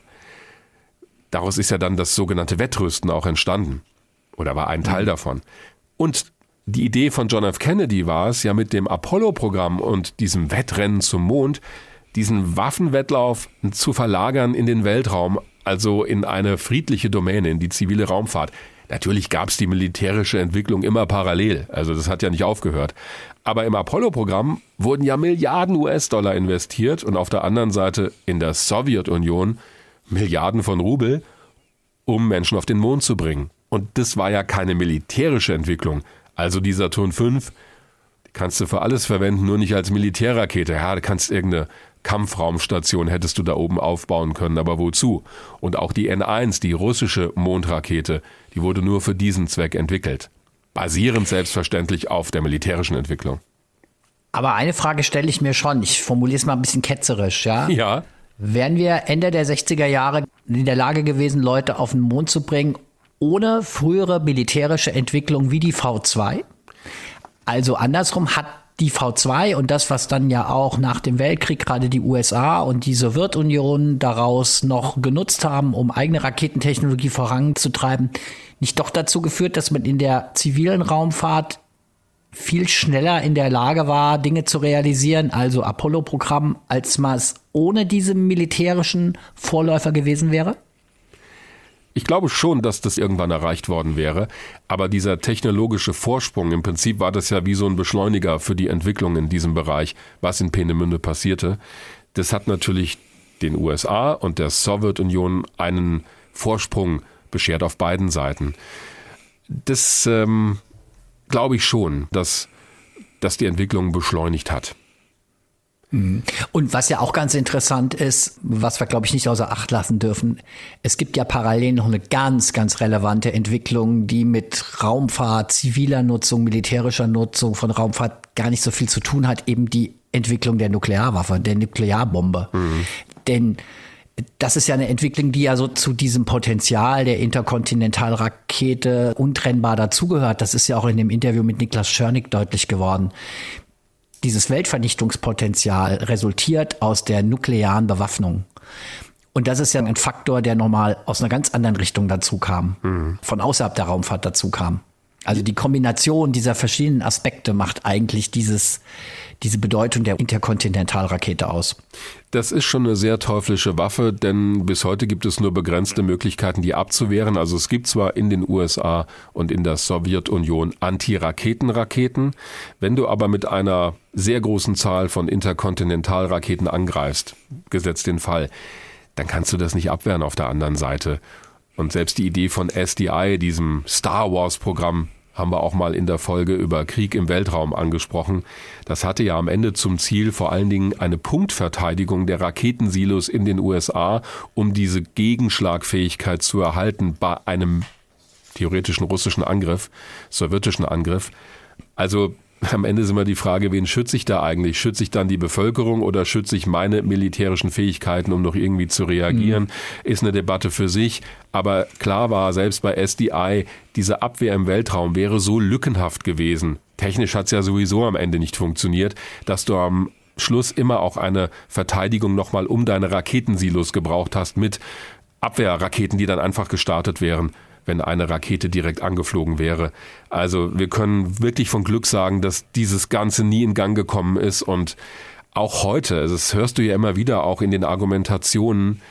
Daraus ist ja dann das sogenannte Wettrüsten auch entstanden. Oder war ein Teil mhm. davon. Und die Idee von John F. Kennedy war es ja mit dem Apollo-Programm und diesem Wettrennen zum Mond, diesen Waffenwettlauf zu verlagern in den Weltraum, also in eine friedliche Domäne, in die zivile Raumfahrt. Natürlich gab es die militärische Entwicklung immer parallel, also das hat ja nicht aufgehört. Aber im Apollo-Programm wurden ja Milliarden US-Dollar investiert und auf der anderen Seite in der Sowjetunion Milliarden von Rubel, um Menschen auf den Mond zu bringen. Und das war ja keine militärische Entwicklung. Also die Saturn V kannst du für alles verwenden, nur nicht als Militärrakete. Ja, du kannst irgendeine Kampfraumstation hättest du da oben aufbauen können, aber wozu? Und auch die N1, die russische Mondrakete, die wurde nur für diesen Zweck entwickelt. Basierend selbstverständlich auf der militärischen Entwicklung. Aber eine Frage stelle ich mir schon. Ich formuliere es mal ein bisschen ketzerisch, ja? Ja. wären wir Ende der 60er Jahre in der Lage gewesen, Leute auf den Mond zu bringen, ohne frühere militärische Entwicklung wie die V2? Also andersrum hat die V2 und das, was dann ja auch nach dem Weltkrieg gerade die USA und die Sowjetunion daraus noch genutzt haben, um eigene Raketentechnologie voranzutreiben, nicht doch dazu geführt, dass man in der zivilen Raumfahrt viel schneller in der Lage war, Dinge zu realisieren, also Apollo-Programm, als man es ohne diese militärischen Vorläufer gewesen wäre? Ich glaube schon, dass das irgendwann erreicht worden wäre, aber dieser technologische Vorsprung, im Prinzip war das ja wie so ein Beschleuniger für die Entwicklung in diesem Bereich, was in Peenemünde passierte. Das hat natürlich den USA und der Sowjetunion einen Vorsprung beschert auf beiden Seiten. Das ähm, glaube ich schon, dass das die Entwicklung beschleunigt hat. Und was ja auch ganz interessant ist, was wir, glaube ich, nicht außer Acht lassen dürfen, es gibt ja parallel noch eine ganz, ganz relevante Entwicklung, die mit Raumfahrt, ziviler Nutzung, militärischer Nutzung von Raumfahrt gar nicht so viel zu tun hat, eben die Entwicklung der Nuklearwaffe, der Nuklearbombe. Mhm. Denn das ist ja eine Entwicklung, die ja so zu diesem Potenzial der Interkontinentalrakete untrennbar dazugehört. Das ist ja auch in dem Interview mit Niklas Schörnig deutlich geworden dieses Weltvernichtungspotenzial resultiert aus der nuklearen Bewaffnung. Und das ist ja ein Faktor, der normal aus einer ganz anderen Richtung dazu kam, mhm. von außerhalb der Raumfahrt dazu kam. Also die Kombination dieser verschiedenen Aspekte macht eigentlich dieses, diese Bedeutung der Interkontinentalrakete aus. Das ist schon eine sehr teuflische Waffe, denn bis heute gibt es nur begrenzte Möglichkeiten, die abzuwehren. Also es gibt zwar in den USA und in der Sowjetunion Anti-Raketen-Raketen. Wenn du aber mit einer sehr großen Zahl von Interkontinentalraketen angreifst, gesetzt den Fall, dann kannst du das nicht abwehren auf der anderen Seite. Und selbst die Idee von SDI, diesem Star Wars Programm, haben wir auch mal in der Folge über Krieg im Weltraum angesprochen. Das hatte ja am Ende zum Ziel vor allen Dingen eine Punktverteidigung der Raketensilos in den USA, um diese Gegenschlagfähigkeit zu erhalten bei einem theoretischen russischen Angriff, sowjetischen Angriff. Also am Ende ist immer die Frage, wen schütze ich da eigentlich? Schütze ich dann die Bevölkerung oder schütze ich meine militärischen Fähigkeiten, um noch irgendwie zu reagieren? Mhm. Ist eine Debatte für sich. Aber klar war, selbst bei SDI, diese Abwehr im Weltraum wäre so lückenhaft gewesen. Technisch hat es ja sowieso am Ende nicht funktioniert, dass du am Schluss immer auch eine Verteidigung nochmal um deine Raketensilos gebraucht hast mit Abwehrraketen, die dann einfach gestartet wären wenn eine Rakete direkt angeflogen wäre. Also wir können wirklich von Glück sagen, dass dieses Ganze nie in Gang gekommen ist und auch heute, also das hörst du ja immer wieder auch in den Argumentationen,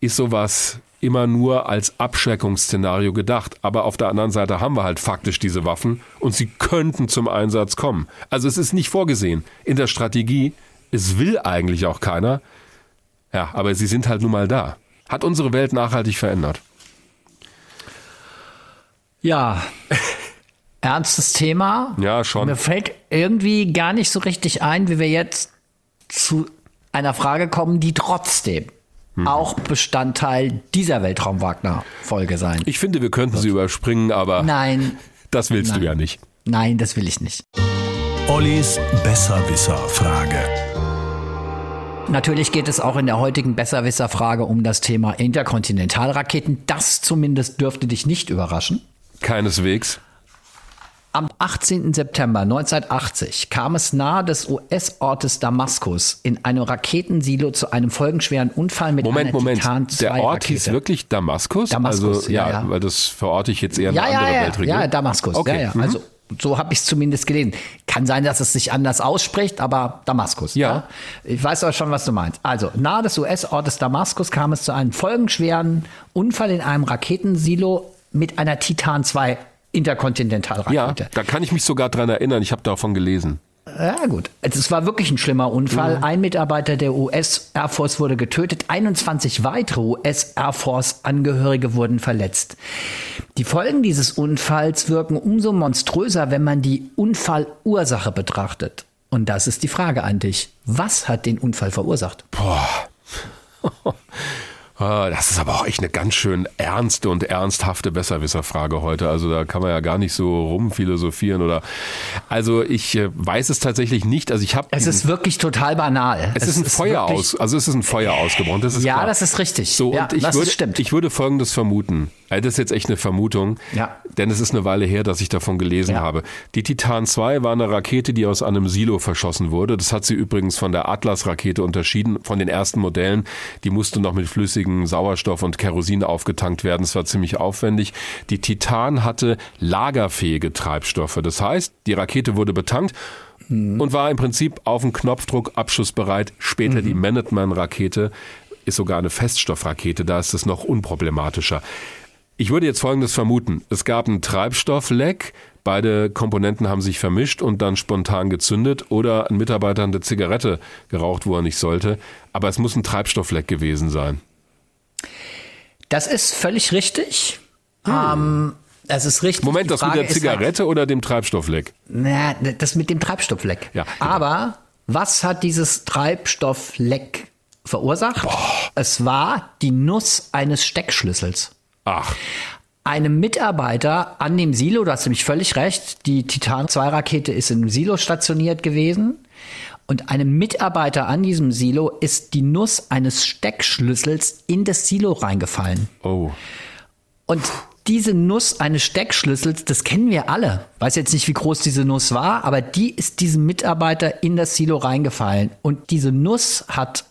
ist sowas immer nur als Abschreckungsszenario gedacht. Aber auf der anderen Seite haben wir halt faktisch diese Waffen und sie könnten zum Einsatz kommen. Also es ist nicht vorgesehen in der Strategie. Es will eigentlich auch keiner. Ja, aber sie sind halt nun mal da. Hat unsere Welt nachhaltig verändert. Ja. Ernstes Thema. Ja, schon. Mir fällt irgendwie gar nicht so richtig ein, wie wir jetzt zu einer Frage kommen, die trotzdem hm. auch Bestandteil dieser Weltraum-Wagner-Folge sein. Ich finde, wir könnten sie überspringen, aber. Nein. Das willst Nein. du ja nicht. Nein, das will ich nicht. Ollis Besserwisser-Frage. Natürlich geht es auch in der heutigen Besserwisser-Frage um das Thema Interkontinentalraketen. Das zumindest dürfte dich nicht überraschen. Keineswegs. Am 18. September 1980 kam es nahe des US-Ortes Damaskus in einem Raketensilo zu einem folgenschweren Unfall mit Moment, einer Moment. Titan 2 Der Ort Rakete. hieß wirklich Damaskus? Damaskus, also, ja, ja, ja. weil das verorte ich jetzt eher in ja, eine ja, andere ja, Weltregion. ja, Damaskus. Okay. Ja, ja. mhm. Also so habe ich es zumindest gelesen. Kann sein, dass es sich anders ausspricht, aber Damaskus. Ja. Ich weiß aber schon, was du meinst. Also, nahe des US-Ortes Damaskus kam es zu einem folgenschweren Unfall in einem Raketensilo mit einer Titan 2 ja, Interkontinentalrakete. da kann ich mich sogar dran erinnern. Ich habe davon gelesen. Ja, gut. Es war wirklich ein schlimmer Unfall. Ein Mitarbeiter der US Air Force wurde getötet, 21 weitere US Air Force Angehörige wurden verletzt. Die Folgen dieses Unfalls wirken umso monströser, wenn man die Unfallursache betrachtet. Und das ist die Frage an dich. Was hat den Unfall verursacht? Ah, das ist aber auch echt eine ganz schön ernste und ernsthafte Besserwisserfrage heute. Also da kann man ja gar nicht so rumphilosophieren oder. Also ich äh, weiß es tatsächlich nicht. Also ich habe. Es ist wirklich total banal. Es, es ist ein ist Feuer aus. Also es ist ein Feuer ausgebrochen. Das ist ja, klar. das ist richtig. So ja, und ich das würde, stimmt. ich würde Folgendes vermuten. Das ist jetzt echt eine Vermutung. Ja. Denn es ist eine Weile her, dass ich davon gelesen Ja. habe. Die Titan 2 war eine Rakete, die aus einem Silo verschossen wurde. Das hat sie übrigens von der Atlas-Rakete unterschieden, von den ersten Modellen. Die musste noch mit flüssigem Sauerstoff und Kerosin aufgetankt werden. Es war ziemlich aufwendig. Die Titan hatte lagerfähige Treibstoffe. Das heißt, die Rakete wurde betankt und war im Prinzip auf den Knopfdruck abschussbereit. Später die Minuteman-Rakete ist sogar eine Feststoffrakete. Da ist es noch unproblematischer. Ich würde jetzt Folgendes vermuten. Es gab einen Treibstoffleck, beide Komponenten haben sich vermischt und dann spontan gezündet oder ein Mitarbeiter hat eine Zigarette geraucht, wo er nicht sollte. Aber es muss ein Treibstoffleck gewesen sein. Das ist völlig richtig. Ähm, das ist richtig. Hm. Moment, das mit der ist halt- Zigarette oder dem Treibstoffleck? Na, das mit dem Treibstoffleck. Ja, genau. Aber was hat dieses Treibstoffleck verursacht? Es war die Nuss eines Steckschlüssels. Ach, Einem Mitarbeiter an dem Silo, du hast nämlich völlig recht, die Titan 2 Rakete ist im Silo stationiert gewesen. Und einem Mitarbeiter an diesem Silo ist die Nuss eines Steckschlüssels in das Silo reingefallen. oh. Und diese Nuss eines Steckschlüssels, das kennen wir alle. Weiß jetzt nicht, wie groß diese Nuss war, aber die ist diesem Mitarbeiter in das Silo reingefallen. Und diese Nuss hat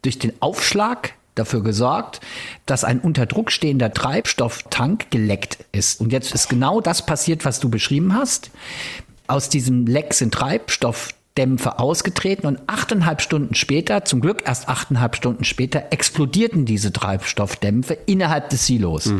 durch den Aufschlag dafür gesorgt, dass ein unter Druck stehender Treibstofftank geleckt ist. Und jetzt ist genau das passiert, was du beschrieben hast. Aus diesem Leck sind Treibstoffdämpfe ausgetreten und achteinhalb Stunden später, zum Glück erst achteinhalb Stunden später, explodierten diese Treibstoffdämpfe innerhalb des Silos.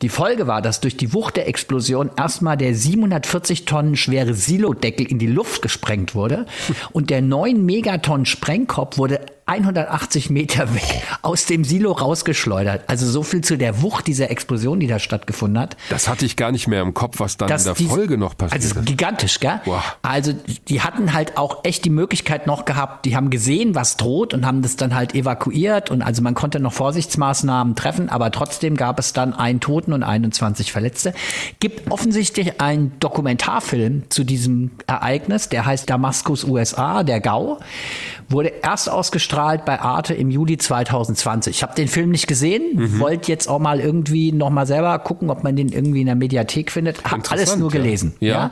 Die Folge war, dass durch die Wucht der Explosion erstmal der 740 Tonnen schwere Silodeckel in die Luft gesprengt wurde und der 9 Megatonnen Sprengkopf wurde 180 Meter weg aus dem Silo rausgeschleudert. Also so viel zu der Wucht dieser Explosion, die da stattgefunden hat. Das hatte ich gar nicht mehr im Kopf, was dann in der diese- Folge noch passiert Also gigantisch, gell? Boah. Also die hatten halt auch echt die Möglichkeit noch gehabt, die haben gesehen, was droht und haben das dann halt evakuiert und also man konnte noch Vorsichtsmaßnahmen treffen, aber trotzdem gab es dann einen Toten und 21 Verletzte. Gibt offensichtlich einen Dokumentarfilm zu diesem Ereignis, der heißt Damaskus USA, der GAU, wurde erst ausgestrahlt bei Arte im Juli 2020. Ich habe den Film nicht gesehen, Mhm. wollte jetzt auch mal irgendwie noch mal selber gucken, ob man den irgendwie in der Mediathek findet. Hab alles nur gelesen. Ja. Ja.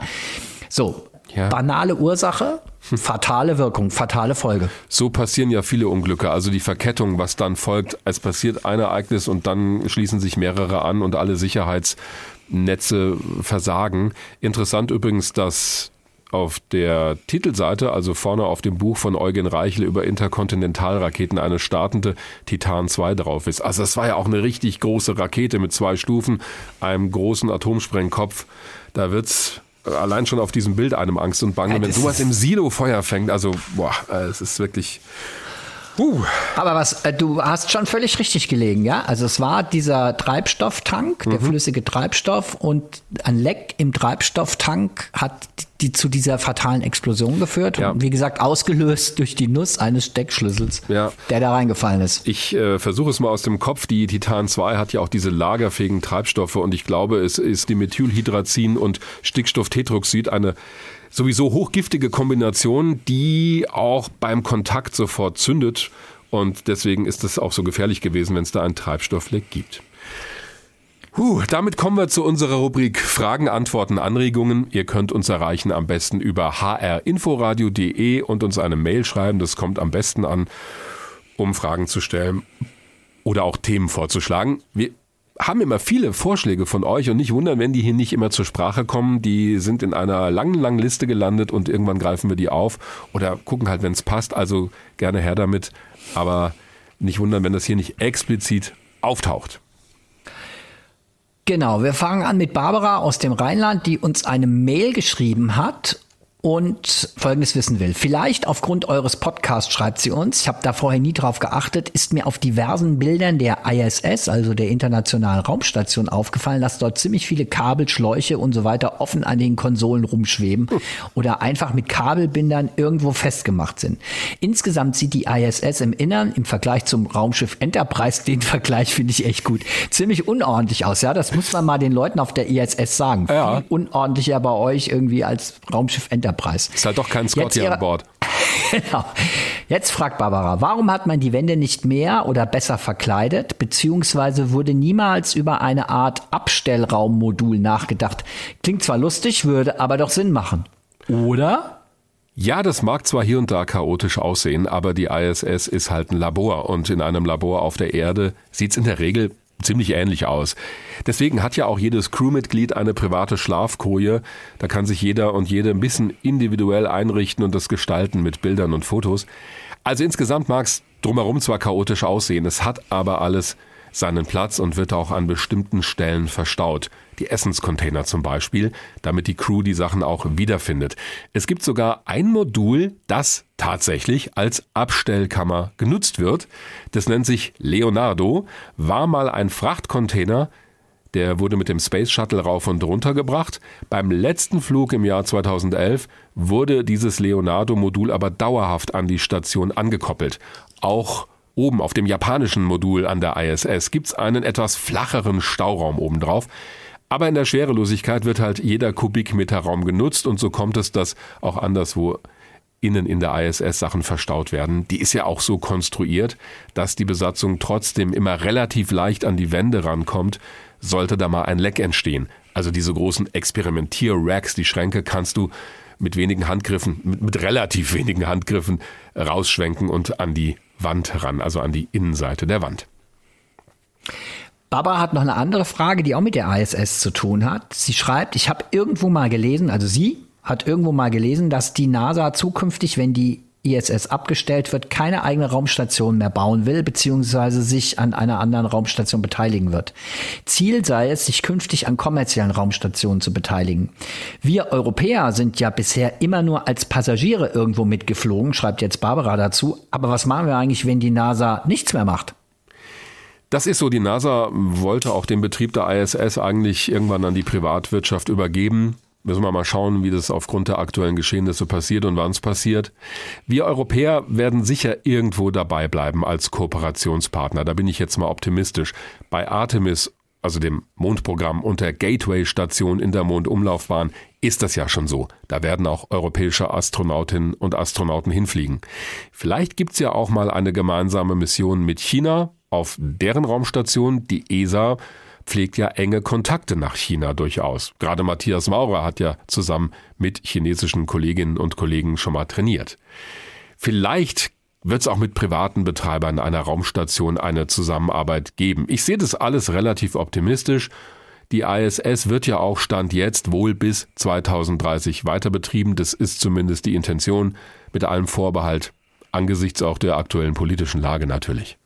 So, Ja. banale Ursache, fatale Wirkung, fatale Folge. So passieren ja viele Unglücke. Also die Verkettung, was dann folgt. Es passiert ein Ereignis und dann schließen sich mehrere an und alle Sicherheitsnetze versagen. Interessant übrigens, dass auf der Titelseite, also vorne auf dem Buch von Eugen Reichel über Interkontinentalraketen eine startende Titan 2 drauf ist. Also das war ja auch eine richtig große Rakete mit zwei Stufen, einem großen Atomsprengkopf. Da wird's allein schon auf diesem Bild einem Angst und Bange, Ja, wenn sowas im Silo Feuer fängt. Also, boah, äh, es ist wirklich. Uh, Aber was, äh, du hast schon völlig richtig gelegen, ja? Also es war dieser Treibstofftank, Mhm. der flüssige Treibstoff und ein Leck im Treibstofftank hat die zu dieser fatalen Explosion geführt. Ja. Und wie gesagt, ausgelöst durch die Nuss eines Steckschlüssels, Ja. der da reingefallen ist. Ich äh, versuche es mal aus dem Kopf. Die Titan 2 hat ja auch diese lagerfähigen Treibstoffe und ich glaube, es ist die Methylhydrazin und Stickstofftetroxid eine sowieso hochgiftige Kombination, die auch beim Kontakt sofort zündet und deswegen ist es auch so gefährlich gewesen, wenn es da einen Treibstoffleck gibt. Puh, damit kommen wir zu unserer Rubrik Fragen, Antworten, Anregungen. Ihr könnt uns erreichen am besten über hrinforadio.de und uns eine Mail schreiben. Das kommt am besten an, um Fragen zu stellen oder auch Themen vorzuschlagen. Wir haben immer viele Vorschläge von euch und nicht wundern, wenn die hier nicht immer zur Sprache kommen. Die sind in einer langen, langen Liste gelandet und irgendwann greifen wir die auf oder gucken halt, wenn es passt. Also gerne her damit, aber nicht wundern, wenn das hier nicht explizit auftaucht. Genau, wir fangen an mit Barbara aus dem Rheinland, die uns eine Mail geschrieben hat und Folgendes wissen will. Vielleicht aufgrund eures Podcasts schreibt sie uns, ich habe da vorher nie drauf geachtet, ist mir auf diversen Bildern der ISS, also der Internationalen Raumstation, aufgefallen, dass dort ziemlich viele Kabel, Schläuche und so weiter offen an den Konsolen rumschweben oder einfach mit Kabelbindern irgendwo festgemacht sind. Insgesamt sieht die ISS im Innern im Vergleich zum Raumschiff Enterprise, den Vergleich finde ich echt gut, ziemlich unordentlich aus. Ja, das muss man mal den Leuten auf der ISS sagen. Ja. Viel unordentlicher bei euch irgendwie als Raumschiff Enterprise. Ist halt doch kein Scott Jetzt hier ihre- an Bord. Genau. Jetzt fragt Barbara, warum hat man die Wände nicht mehr oder besser verkleidet, beziehungsweise wurde niemals über eine Art Abstellraummodul nachgedacht? Klingt zwar lustig, würde aber doch Sinn machen. Oder? Ja, das mag zwar hier und da chaotisch aussehen, aber die ISS ist halt ein Labor und in einem Labor auf der Erde sieht's in der Regel ziemlich ähnlich aus. Deswegen hat ja auch jedes Crewmitglied eine private Schlafkoje. Da kann sich jeder und jede ein bisschen individuell einrichten und das gestalten mit Bildern und Fotos. Also insgesamt mag's drumherum zwar chaotisch aussehen, es hat aber alles seinen Platz und wird auch an bestimmten Stellen verstaut. Die Essenscontainer zum Beispiel, damit die Crew die Sachen auch wiederfindet. Es gibt sogar ein Modul, das tatsächlich als Abstellkammer genutzt wird. Das nennt sich Leonardo, war mal ein Frachtcontainer, der wurde mit dem Space Shuttle rauf und runter gebracht. Beim letzten Flug im Jahr 2011 wurde dieses Leonardo-Modul aber dauerhaft an die Station angekoppelt. Auch oben auf dem japanischen Modul an der ISS gibt's einen etwas flacheren Stauraum obendrauf. Aber in der Schwerelosigkeit wird halt jeder Kubikmeter Raum genutzt und so kommt es, dass auch anderswo innen in der ISS Sachen verstaut werden. Die ist ja auch so konstruiert, dass die Besatzung trotzdem immer relativ leicht an die Wände rankommt, sollte da mal ein Leck entstehen. Also diese großen Experimentier-Racks, die Schränke, kannst du mit wenigen Handgriffen, mit, mit relativ wenigen Handgriffen rausschwenken und an die Wand ran, also an die Innenseite der Wand. Barbara hat noch eine andere Frage, die auch mit der ISS zu tun hat. Sie schreibt, ich habe irgendwo mal gelesen, also sie hat irgendwo mal gelesen, dass die NASA zukünftig, wenn die ISS abgestellt wird, keine eigene Raumstation mehr bauen will, beziehungsweise sich an einer anderen Raumstation beteiligen wird. Ziel sei es, sich künftig an kommerziellen Raumstationen zu beteiligen. Wir Europäer sind ja bisher immer nur als Passagiere irgendwo mitgeflogen, schreibt jetzt Barbara dazu. Aber was machen wir eigentlich, wenn die NASA nichts mehr macht? Das ist so, die NASA wollte auch den Betrieb der ISS eigentlich irgendwann an die Privatwirtschaft übergeben. Müssen wir mal schauen, wie das aufgrund der aktuellen Geschehnisse passiert und wann es passiert. Wir Europäer werden sicher irgendwo dabei bleiben als Kooperationspartner. Da bin ich jetzt mal optimistisch. Bei Artemis, also dem Mondprogramm und der Gateway-Station in der Mondumlaufbahn, ist das ja schon so. Da werden auch europäische Astronautinnen und Astronauten hinfliegen. Vielleicht gibt's ja auch mal eine gemeinsame Mission mit China auf deren Raumstation. Die ESA pflegt ja enge Kontakte nach China durchaus. Gerade Matthias Maurer hat ja zusammen mit chinesischen Kolleginnen und Kollegen schon mal trainiert. Vielleicht wird es auch mit privaten Betreibern einer Raumstation eine Zusammenarbeit geben. Ich sehe das alles relativ optimistisch. Die ISS wird ja auch Stand jetzt wohl bis 2030 weiter betrieben. Das ist zumindest die Intention, mit allem Vorbehalt, angesichts auch der aktuellen politischen Lage natürlich.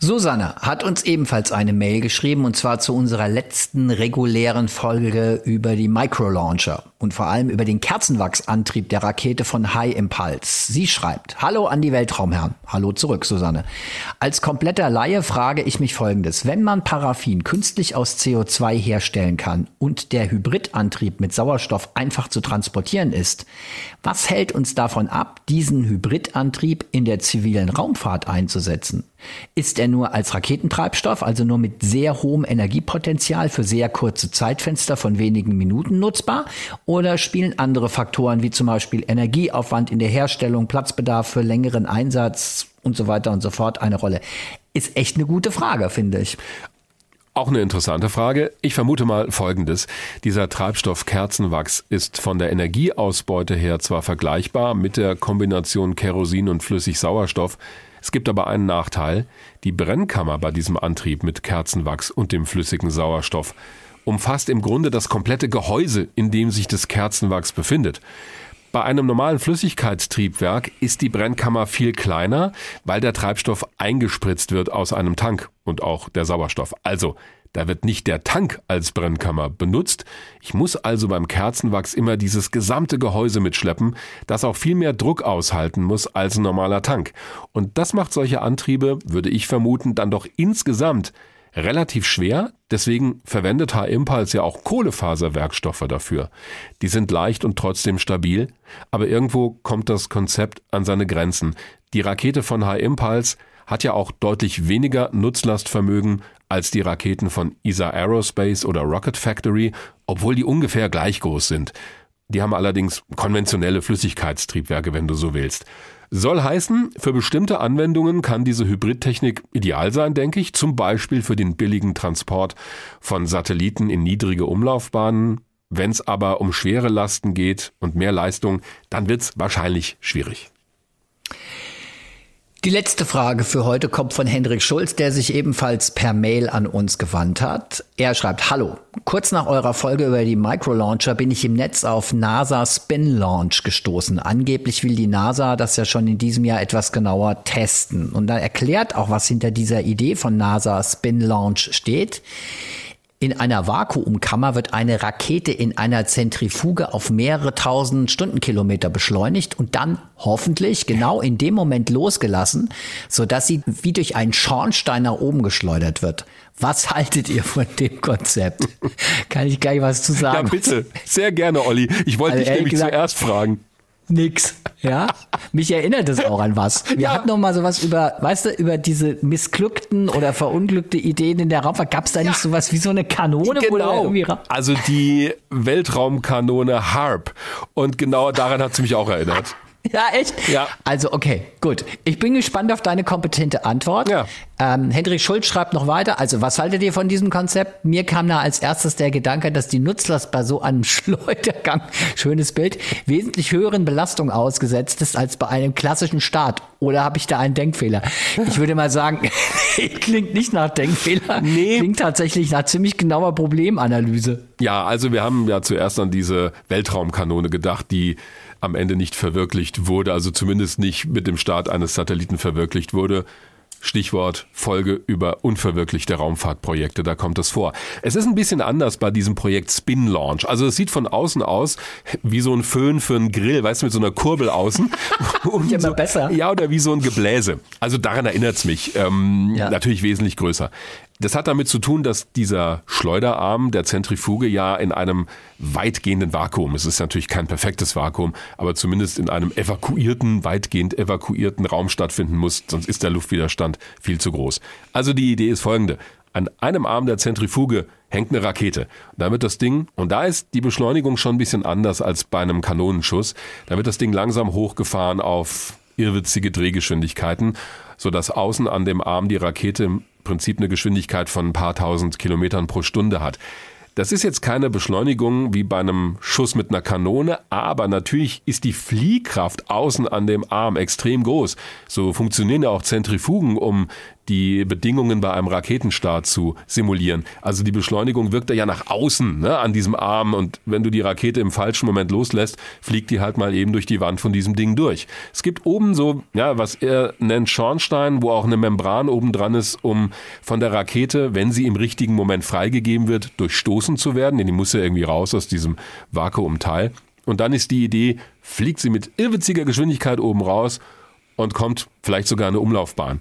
Susanne hat uns ebenfalls eine Mail geschrieben und zwar zu unserer letzten regulären Folge über die Microlauncher und vor allem über den Kerzenwachsantrieb der Rakete von High Impulse. Sie schreibt, Hallo an die Weltraumherren. Hallo zurück, Susanne. Als kompletter Laie frage ich mich folgendes. Wenn man Paraffin künstlich aus CO2 herstellen kann und der Hybridantrieb mit Sauerstoff einfach zu transportieren ist, was hält uns davon ab, diesen Hybridantrieb in der zivilen Raumfahrt einzusetzen? Ist er nur als Raketentreibstoff, also nur mit sehr hohem Energiepotenzial für sehr kurze Zeitfenster von wenigen Minuten nutzbar? Oder spielen andere Faktoren wie zum Beispiel Energieaufwand in der Herstellung, Platzbedarf für längeren Einsatz und so weiter und so fort eine Rolle? Ist echt eine gute Frage, finde ich. Auch eine interessante Frage. Ich vermute mal Folgendes. Dieser Treibstoff Kerzenwachs ist von der Energieausbeute her zwar vergleichbar mit der Kombination Kerosin und Flüssigsauerstoff, es gibt aber einen Nachteil. Die Brennkammer bei diesem Antrieb mit Kerzenwachs und dem flüssigen Sauerstoff umfasst im Grunde das komplette Gehäuse, in dem sich das Kerzenwachs befindet. Bei einem normalen Flüssigkeitstriebwerk ist die Brennkammer viel kleiner, weil der Treibstoff eingespritzt wird aus einem Tank und auch der Sauerstoff. Also Da wird nicht der Tank als Brennkammer benutzt. Ich muss also beim Kerzenwachs immer dieses gesamte Gehäuse mitschleppen, das auch viel mehr Druck aushalten muss als ein normaler Tank. Und das macht solche Antriebe, würde ich vermuten, dann doch insgesamt relativ schwer. Deswegen verwendet H-Impulse ja auch Kohlefaserwerkstoffe dafür. Die sind leicht und trotzdem stabil. Aber irgendwo kommt das Konzept an seine Grenzen. Die Rakete von H-Impulse hat ja auch deutlich weniger Nutzlastvermögen als die Raketen von ESA Aerospace oder Rocket Factory, obwohl die ungefähr gleich groß sind. Die haben allerdings konventionelle Flüssigkeitstriebwerke, wenn du so willst. Soll heißen, für bestimmte Anwendungen kann diese Hybridtechnik ideal sein, denke ich, zum Beispiel für den billigen Transport von Satelliten in niedrige Umlaufbahnen. Wenn es aber um schwere Lasten geht und mehr Leistung, dann wird es wahrscheinlich schwierig. Die letzte Frage für heute kommt von Hendrik Schulz, der sich ebenfalls per Mail an uns gewandt hat. Er schreibt, Hallo, kurz nach eurer Folge über die Microlauncher bin ich im Netz auf NASA Spin Launch gestoßen. Angeblich will die NASA das ja schon in diesem Jahr etwas genauer testen. Und da erklärt auch, was hinter dieser Idee von NASA Spin Launch steht. In einer Vakuumkammer wird eine Rakete in einer Zentrifuge auf mehrere tausend Stundenkilometer beschleunigt und dann hoffentlich genau in dem Moment losgelassen, sodass sie wie durch einen Schornstein nach oben geschleudert wird. Was haltet ihr von dem Konzept? Kann ich gleich was zu sagen? Ja, bitte. Sehr gerne, Olli. Ich wollte also dich nämlich gesagt, zuerst fragen. Nix. Ja, mich erinnert es auch an was. Wir ja. hatten noch mal sowas über, weißt du, über diese missglückten oder verunglückte Ideen in der Raumfahrt. Gab es da ja. nicht sowas wie so eine Kanone? Genau. also die Weltraumkanone HARP. Und genau daran hat es mich auch erinnert. Ja, echt? Ja. Also, okay, gut. Ich bin gespannt auf deine kompetente Antwort. Ja. Ähm, Hendrik Schulz schreibt noch weiter. Also, was haltet ihr von diesem Konzept? Mir kam da als erstes der Gedanke, dass die Nutzlast bei so einem Schleudergang, schönes Bild, wesentlich höheren Belastungen ausgesetzt ist als bei einem klassischen Start. Oder habe ich da einen Denkfehler? Ich würde mal sagen, klingt nicht nach Denkfehler. Nee. Klingt tatsächlich nach ziemlich genauer Problemanalyse. Ja, also wir haben ja zuerst an diese Weltraumkanone gedacht, die am Ende nicht verwirklicht wurde, also zumindest nicht mit dem Start eines Satelliten verwirklicht wurde. Stichwort Folge über unverwirklichte Raumfahrtprojekte, da kommt es vor. Es ist ein bisschen anders bei diesem Projekt Spin Launch. Also es sieht von außen aus wie so ein Föhn für einen Grill, weißt du, mit so einer Kurbel außen. Und ja, so, besser. Ja, oder wie so ein Gebläse. Also daran erinnert es mich. Ähm, ja. Natürlich wesentlich größer. Das hat damit zu tun, dass dieser Schleuderarm der Zentrifuge ja in einem weitgehenden Vakuum, es ist natürlich kein perfektes Vakuum, aber zumindest in einem evakuierten, weitgehend evakuierten Raum stattfinden muss, sonst ist der Luftwiderstand viel zu groß. Also die Idee ist folgende. An einem Arm der Zentrifuge hängt eine Rakete. Da wird das Ding, und da ist die Beschleunigung schon ein bisschen anders als bei einem Kanonenschuss, da wird das Ding langsam hochgefahren auf irrwitzige Drehgeschwindigkeiten, sodass außen an dem Arm die Rakete Prinzip eine Geschwindigkeit von ein paar tausend Kilometern pro Stunde hat. Das ist jetzt keine Beschleunigung wie bei einem Schuss mit einer Kanone, aber natürlich ist die Fliehkraft außen an dem Arm extrem groß. So funktionieren ja auch Zentrifugen, um die Bedingungen bei einem Raketenstart zu simulieren. Also die Beschleunigung wirkt ja nach außen ne, an diesem Arm und wenn du die Rakete im falschen Moment loslässt, fliegt die halt mal eben durch die Wand von diesem Ding durch. Es gibt oben so, ja, was er nennt Schornstein, wo auch eine Membran oben dran ist, um von der Rakete, wenn sie im richtigen Moment freigegeben wird, durchstoßen zu werden, denn die muss ja irgendwie raus aus diesem Vakuumteil. Und dann ist die Idee, fliegt sie mit irrwitziger Geschwindigkeit oben raus und kommt vielleicht sogar eine Umlaufbahn.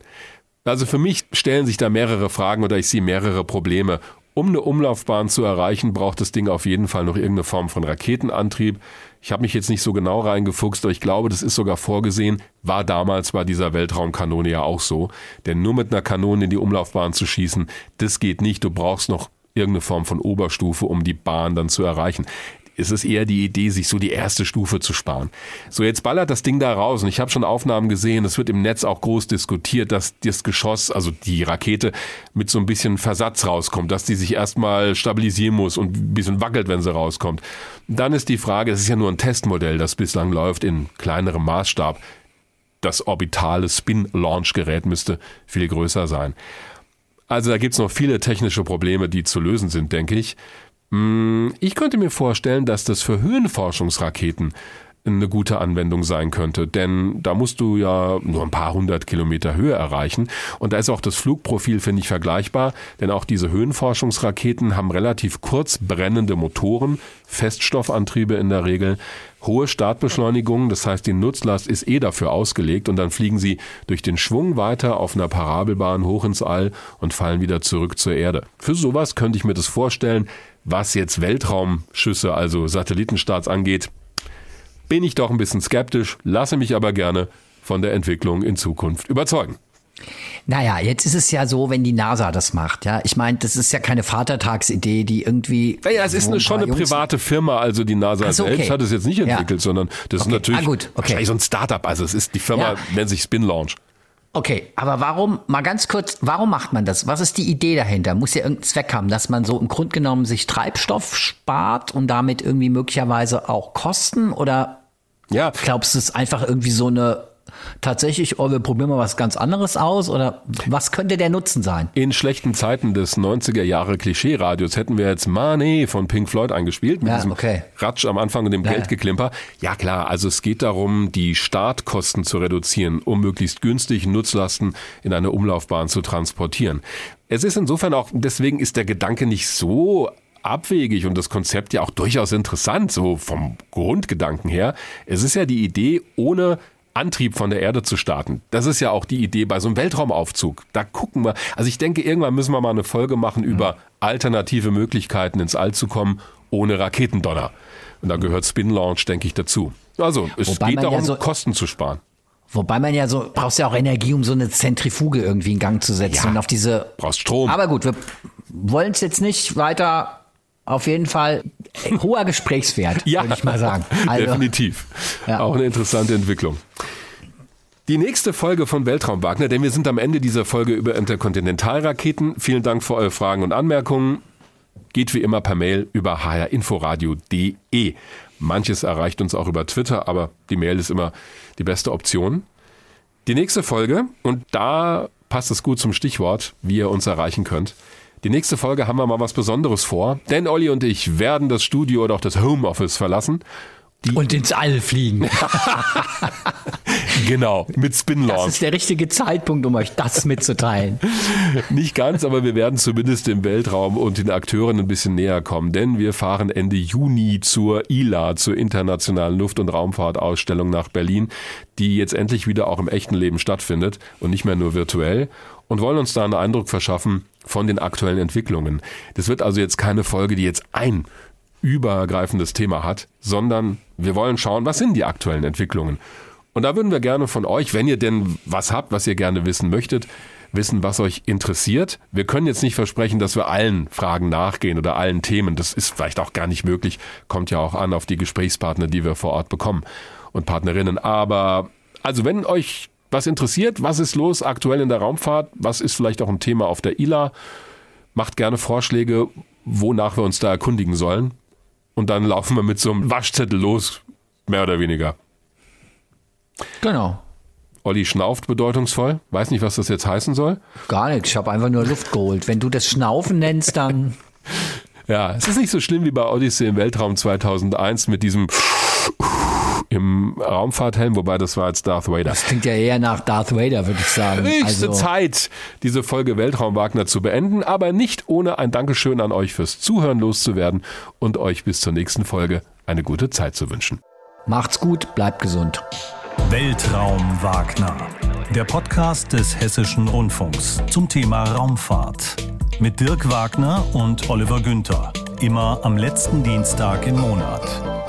Also für mich stellen sich da mehrere Fragen oder ich sehe mehrere Probleme. Um eine Umlaufbahn zu erreichen, braucht das Ding auf jeden Fall noch irgendeine Form von Raketenantrieb. Ich habe mich jetzt nicht so genau reingefuchst, aber ich glaube, das ist sogar vorgesehen, war damals bei dieser Weltraumkanone ja auch so. Denn nur mit einer Kanone in die Umlaufbahn zu schießen, das geht nicht. Du brauchst noch irgendeine Form von Oberstufe, um die Bahn dann zu erreichen ist es eher die Idee, sich so die erste Stufe zu sparen. So, jetzt ballert das Ding da raus und ich habe schon Aufnahmen gesehen, es wird im Netz auch groß diskutiert, dass das Geschoss, also die Rakete, mit so ein bisschen Versatz rauskommt, dass die sich erstmal stabilisieren muss und ein bisschen wackelt, wenn sie rauskommt. Dann ist die Frage, es ist ja nur ein Testmodell, das bislang läuft in kleinerem Maßstab. Das orbitale Spin-Launch-Gerät müsste viel größer sein. Also da gibt's noch viele technische Probleme, die zu lösen sind, denke ich. Hm, ich könnte mir vorstellen, dass das für Höhenforschungsraketen eine gute Anwendung sein könnte. Denn da musst du ja nur ein paar hundert Kilometer Höhe erreichen. Und da ist auch das Flugprofil, finde ich, vergleichbar. Denn auch diese Höhenforschungsraketen haben relativ kurz brennende Motoren, Feststoffantriebe in der Regel, hohe Startbeschleunigung. Das heißt, die Nutzlast ist eh dafür ausgelegt. Und dann fliegen sie durch den Schwung weiter auf einer Parabelbahn hoch ins All und fallen wieder zurück zur Erde. Für sowas könnte ich mir das vorstellen. Was jetzt Weltraumschüsse, also Satellitenstarts angeht, bin ich doch ein bisschen skeptisch, lasse mich aber gerne von der Entwicklung in Zukunft überzeugen. Naja, jetzt ist es ja so, wenn die NASA das macht, ja. Ich meine, das ist ja keine Vatertagsidee, die irgendwie. Naja, es ist eine, schon eine Jungs private Firma, also die NASA so, okay. selbst hat es jetzt nicht entwickelt, ja. sondern das okay. ist natürlich ah, gut. Okay. wahrscheinlich so ein Startup. Also es ist die Firma, ja. nennt sich Spin Launch. Okay, aber warum, mal ganz kurz, warum macht man das? Was ist die Idee dahinter? Muss ja irgendeinen Zweck haben, dass man so im Grunde genommen sich Treibstoff spart und damit irgendwie möglicherweise auch Kosten? Oder ja. glaubst du, es ist einfach irgendwie so eine tatsächlich, oh, wir probieren mal was ganz anderes aus oder was könnte der Nutzen sein? In schlechten Zeiten des 90er Jahre Klischee-Radios hätten wir jetzt Money von Pink Floyd eingespielt mit ja, diesem okay. Ratsch am Anfang und dem ja, Geldgeklimper. Ja klar, also es geht darum, die Startkosten zu reduzieren, um möglichst günstig Nutzlasten in eine Umlaufbahn zu transportieren. Es ist insofern auch, deswegen ist der Gedanke nicht so abwegig und das Konzept ja auch durchaus interessant, so vom Grundgedanken her. Es ist ja die Idee, ohne Antrieb von der Erde zu starten. Das ist ja auch die Idee bei so einem Weltraumaufzug. Da gucken wir. Also ich denke, irgendwann müssen wir mal eine Folge machen über alternative Möglichkeiten ins All zu kommen ohne Raketendonner. Und da gehört Spin Launch, denke ich, dazu. Also es Wobei geht darum, ja so Kosten zu sparen. Wobei man ja so, brauchst ja auch Energie, um so eine Zentrifuge irgendwie in Gang zu setzen ja, und auf diese. Brauchst Strom. Aber gut, wir wollen es jetzt nicht weiter auf jeden Fall hoher Gesprächswert, ja, würde ich mal sagen. Also, definitiv. Ja. Auch eine interessante Entwicklung. Die nächste Folge von Weltraum Wagner, denn wir sind am Ende dieser Folge über Interkontinentalraketen. Vielen Dank für eure Fragen und Anmerkungen. Geht wie immer per Mail über hrinforadio.de. Manches erreicht uns auch über Twitter, aber die Mail ist immer die beste Option. Die nächste Folge, und da passt es gut zum Stichwort, wie ihr uns erreichen könnt, die nächste Folge haben wir mal was Besonderes vor, denn Olli und ich werden das Studio oder auch das Homeoffice verlassen. Und ins All fliegen. genau, mit Spin Launch. Das ist der richtige Zeitpunkt, um euch das mitzuteilen. Nicht ganz, aber wir werden zumindest im Weltraum und den Akteuren ein bisschen näher kommen, denn wir fahren Ende Juni zur ILA, zur Internationalen Luft- und Raumfahrtausstellung nach Berlin, die jetzt endlich wieder auch im echten Leben stattfindet und nicht mehr nur virtuell und wollen uns da einen Eindruck verschaffen von den aktuellen Entwicklungen. Das wird also jetzt keine Folge, die jetzt ein übergreifendes Thema hat, sondern wir wollen schauen, was sind die aktuellen Entwicklungen. Und da würden wir gerne von euch, wenn ihr denn was habt, was ihr gerne wissen möchtet, wissen, was euch interessiert. Wir können jetzt nicht versprechen, dass wir allen Fragen nachgehen oder allen Themen. Das ist vielleicht auch gar nicht möglich. Kommt ja auch an auf die Gesprächspartner, die wir vor Ort bekommen und Partnerinnen. Aber also wenn euch was interessiert, was ist los aktuell in der Raumfahrt, was ist vielleicht auch ein Thema auf der ILA, macht gerne Vorschläge, wonach wir uns da erkundigen sollen. Und dann laufen wir mit so einem Waschzettel los, mehr oder weniger. Genau. Olli schnauft bedeutungsvoll. Weiß nicht, was das jetzt heißen soll. Gar nichts. Ich habe einfach nur Luft geholt. Wenn du das Schnaufen nennst, dann. ja, es ist nicht so schlimm wie bei Odyssey im Weltraum 2001 mit diesem im Raumfahrthelm, wobei das war jetzt Darth Vader. Das klingt ja eher nach Darth Vader, würde ich sagen. Höchste also. Zeit, diese Folge Weltraum Wagner zu beenden, aber nicht ohne ein Dankeschön an euch fürs Zuhören loszuwerden und euch bis zur nächsten Folge eine gute Zeit zu wünschen. Macht's gut, bleibt gesund. Weltraum Wagner, der Podcast des Hessischen Rundfunks zum Thema Raumfahrt. Mit Dirk Wagner und Oliver Günther. Immer am letzten Dienstag im Monat.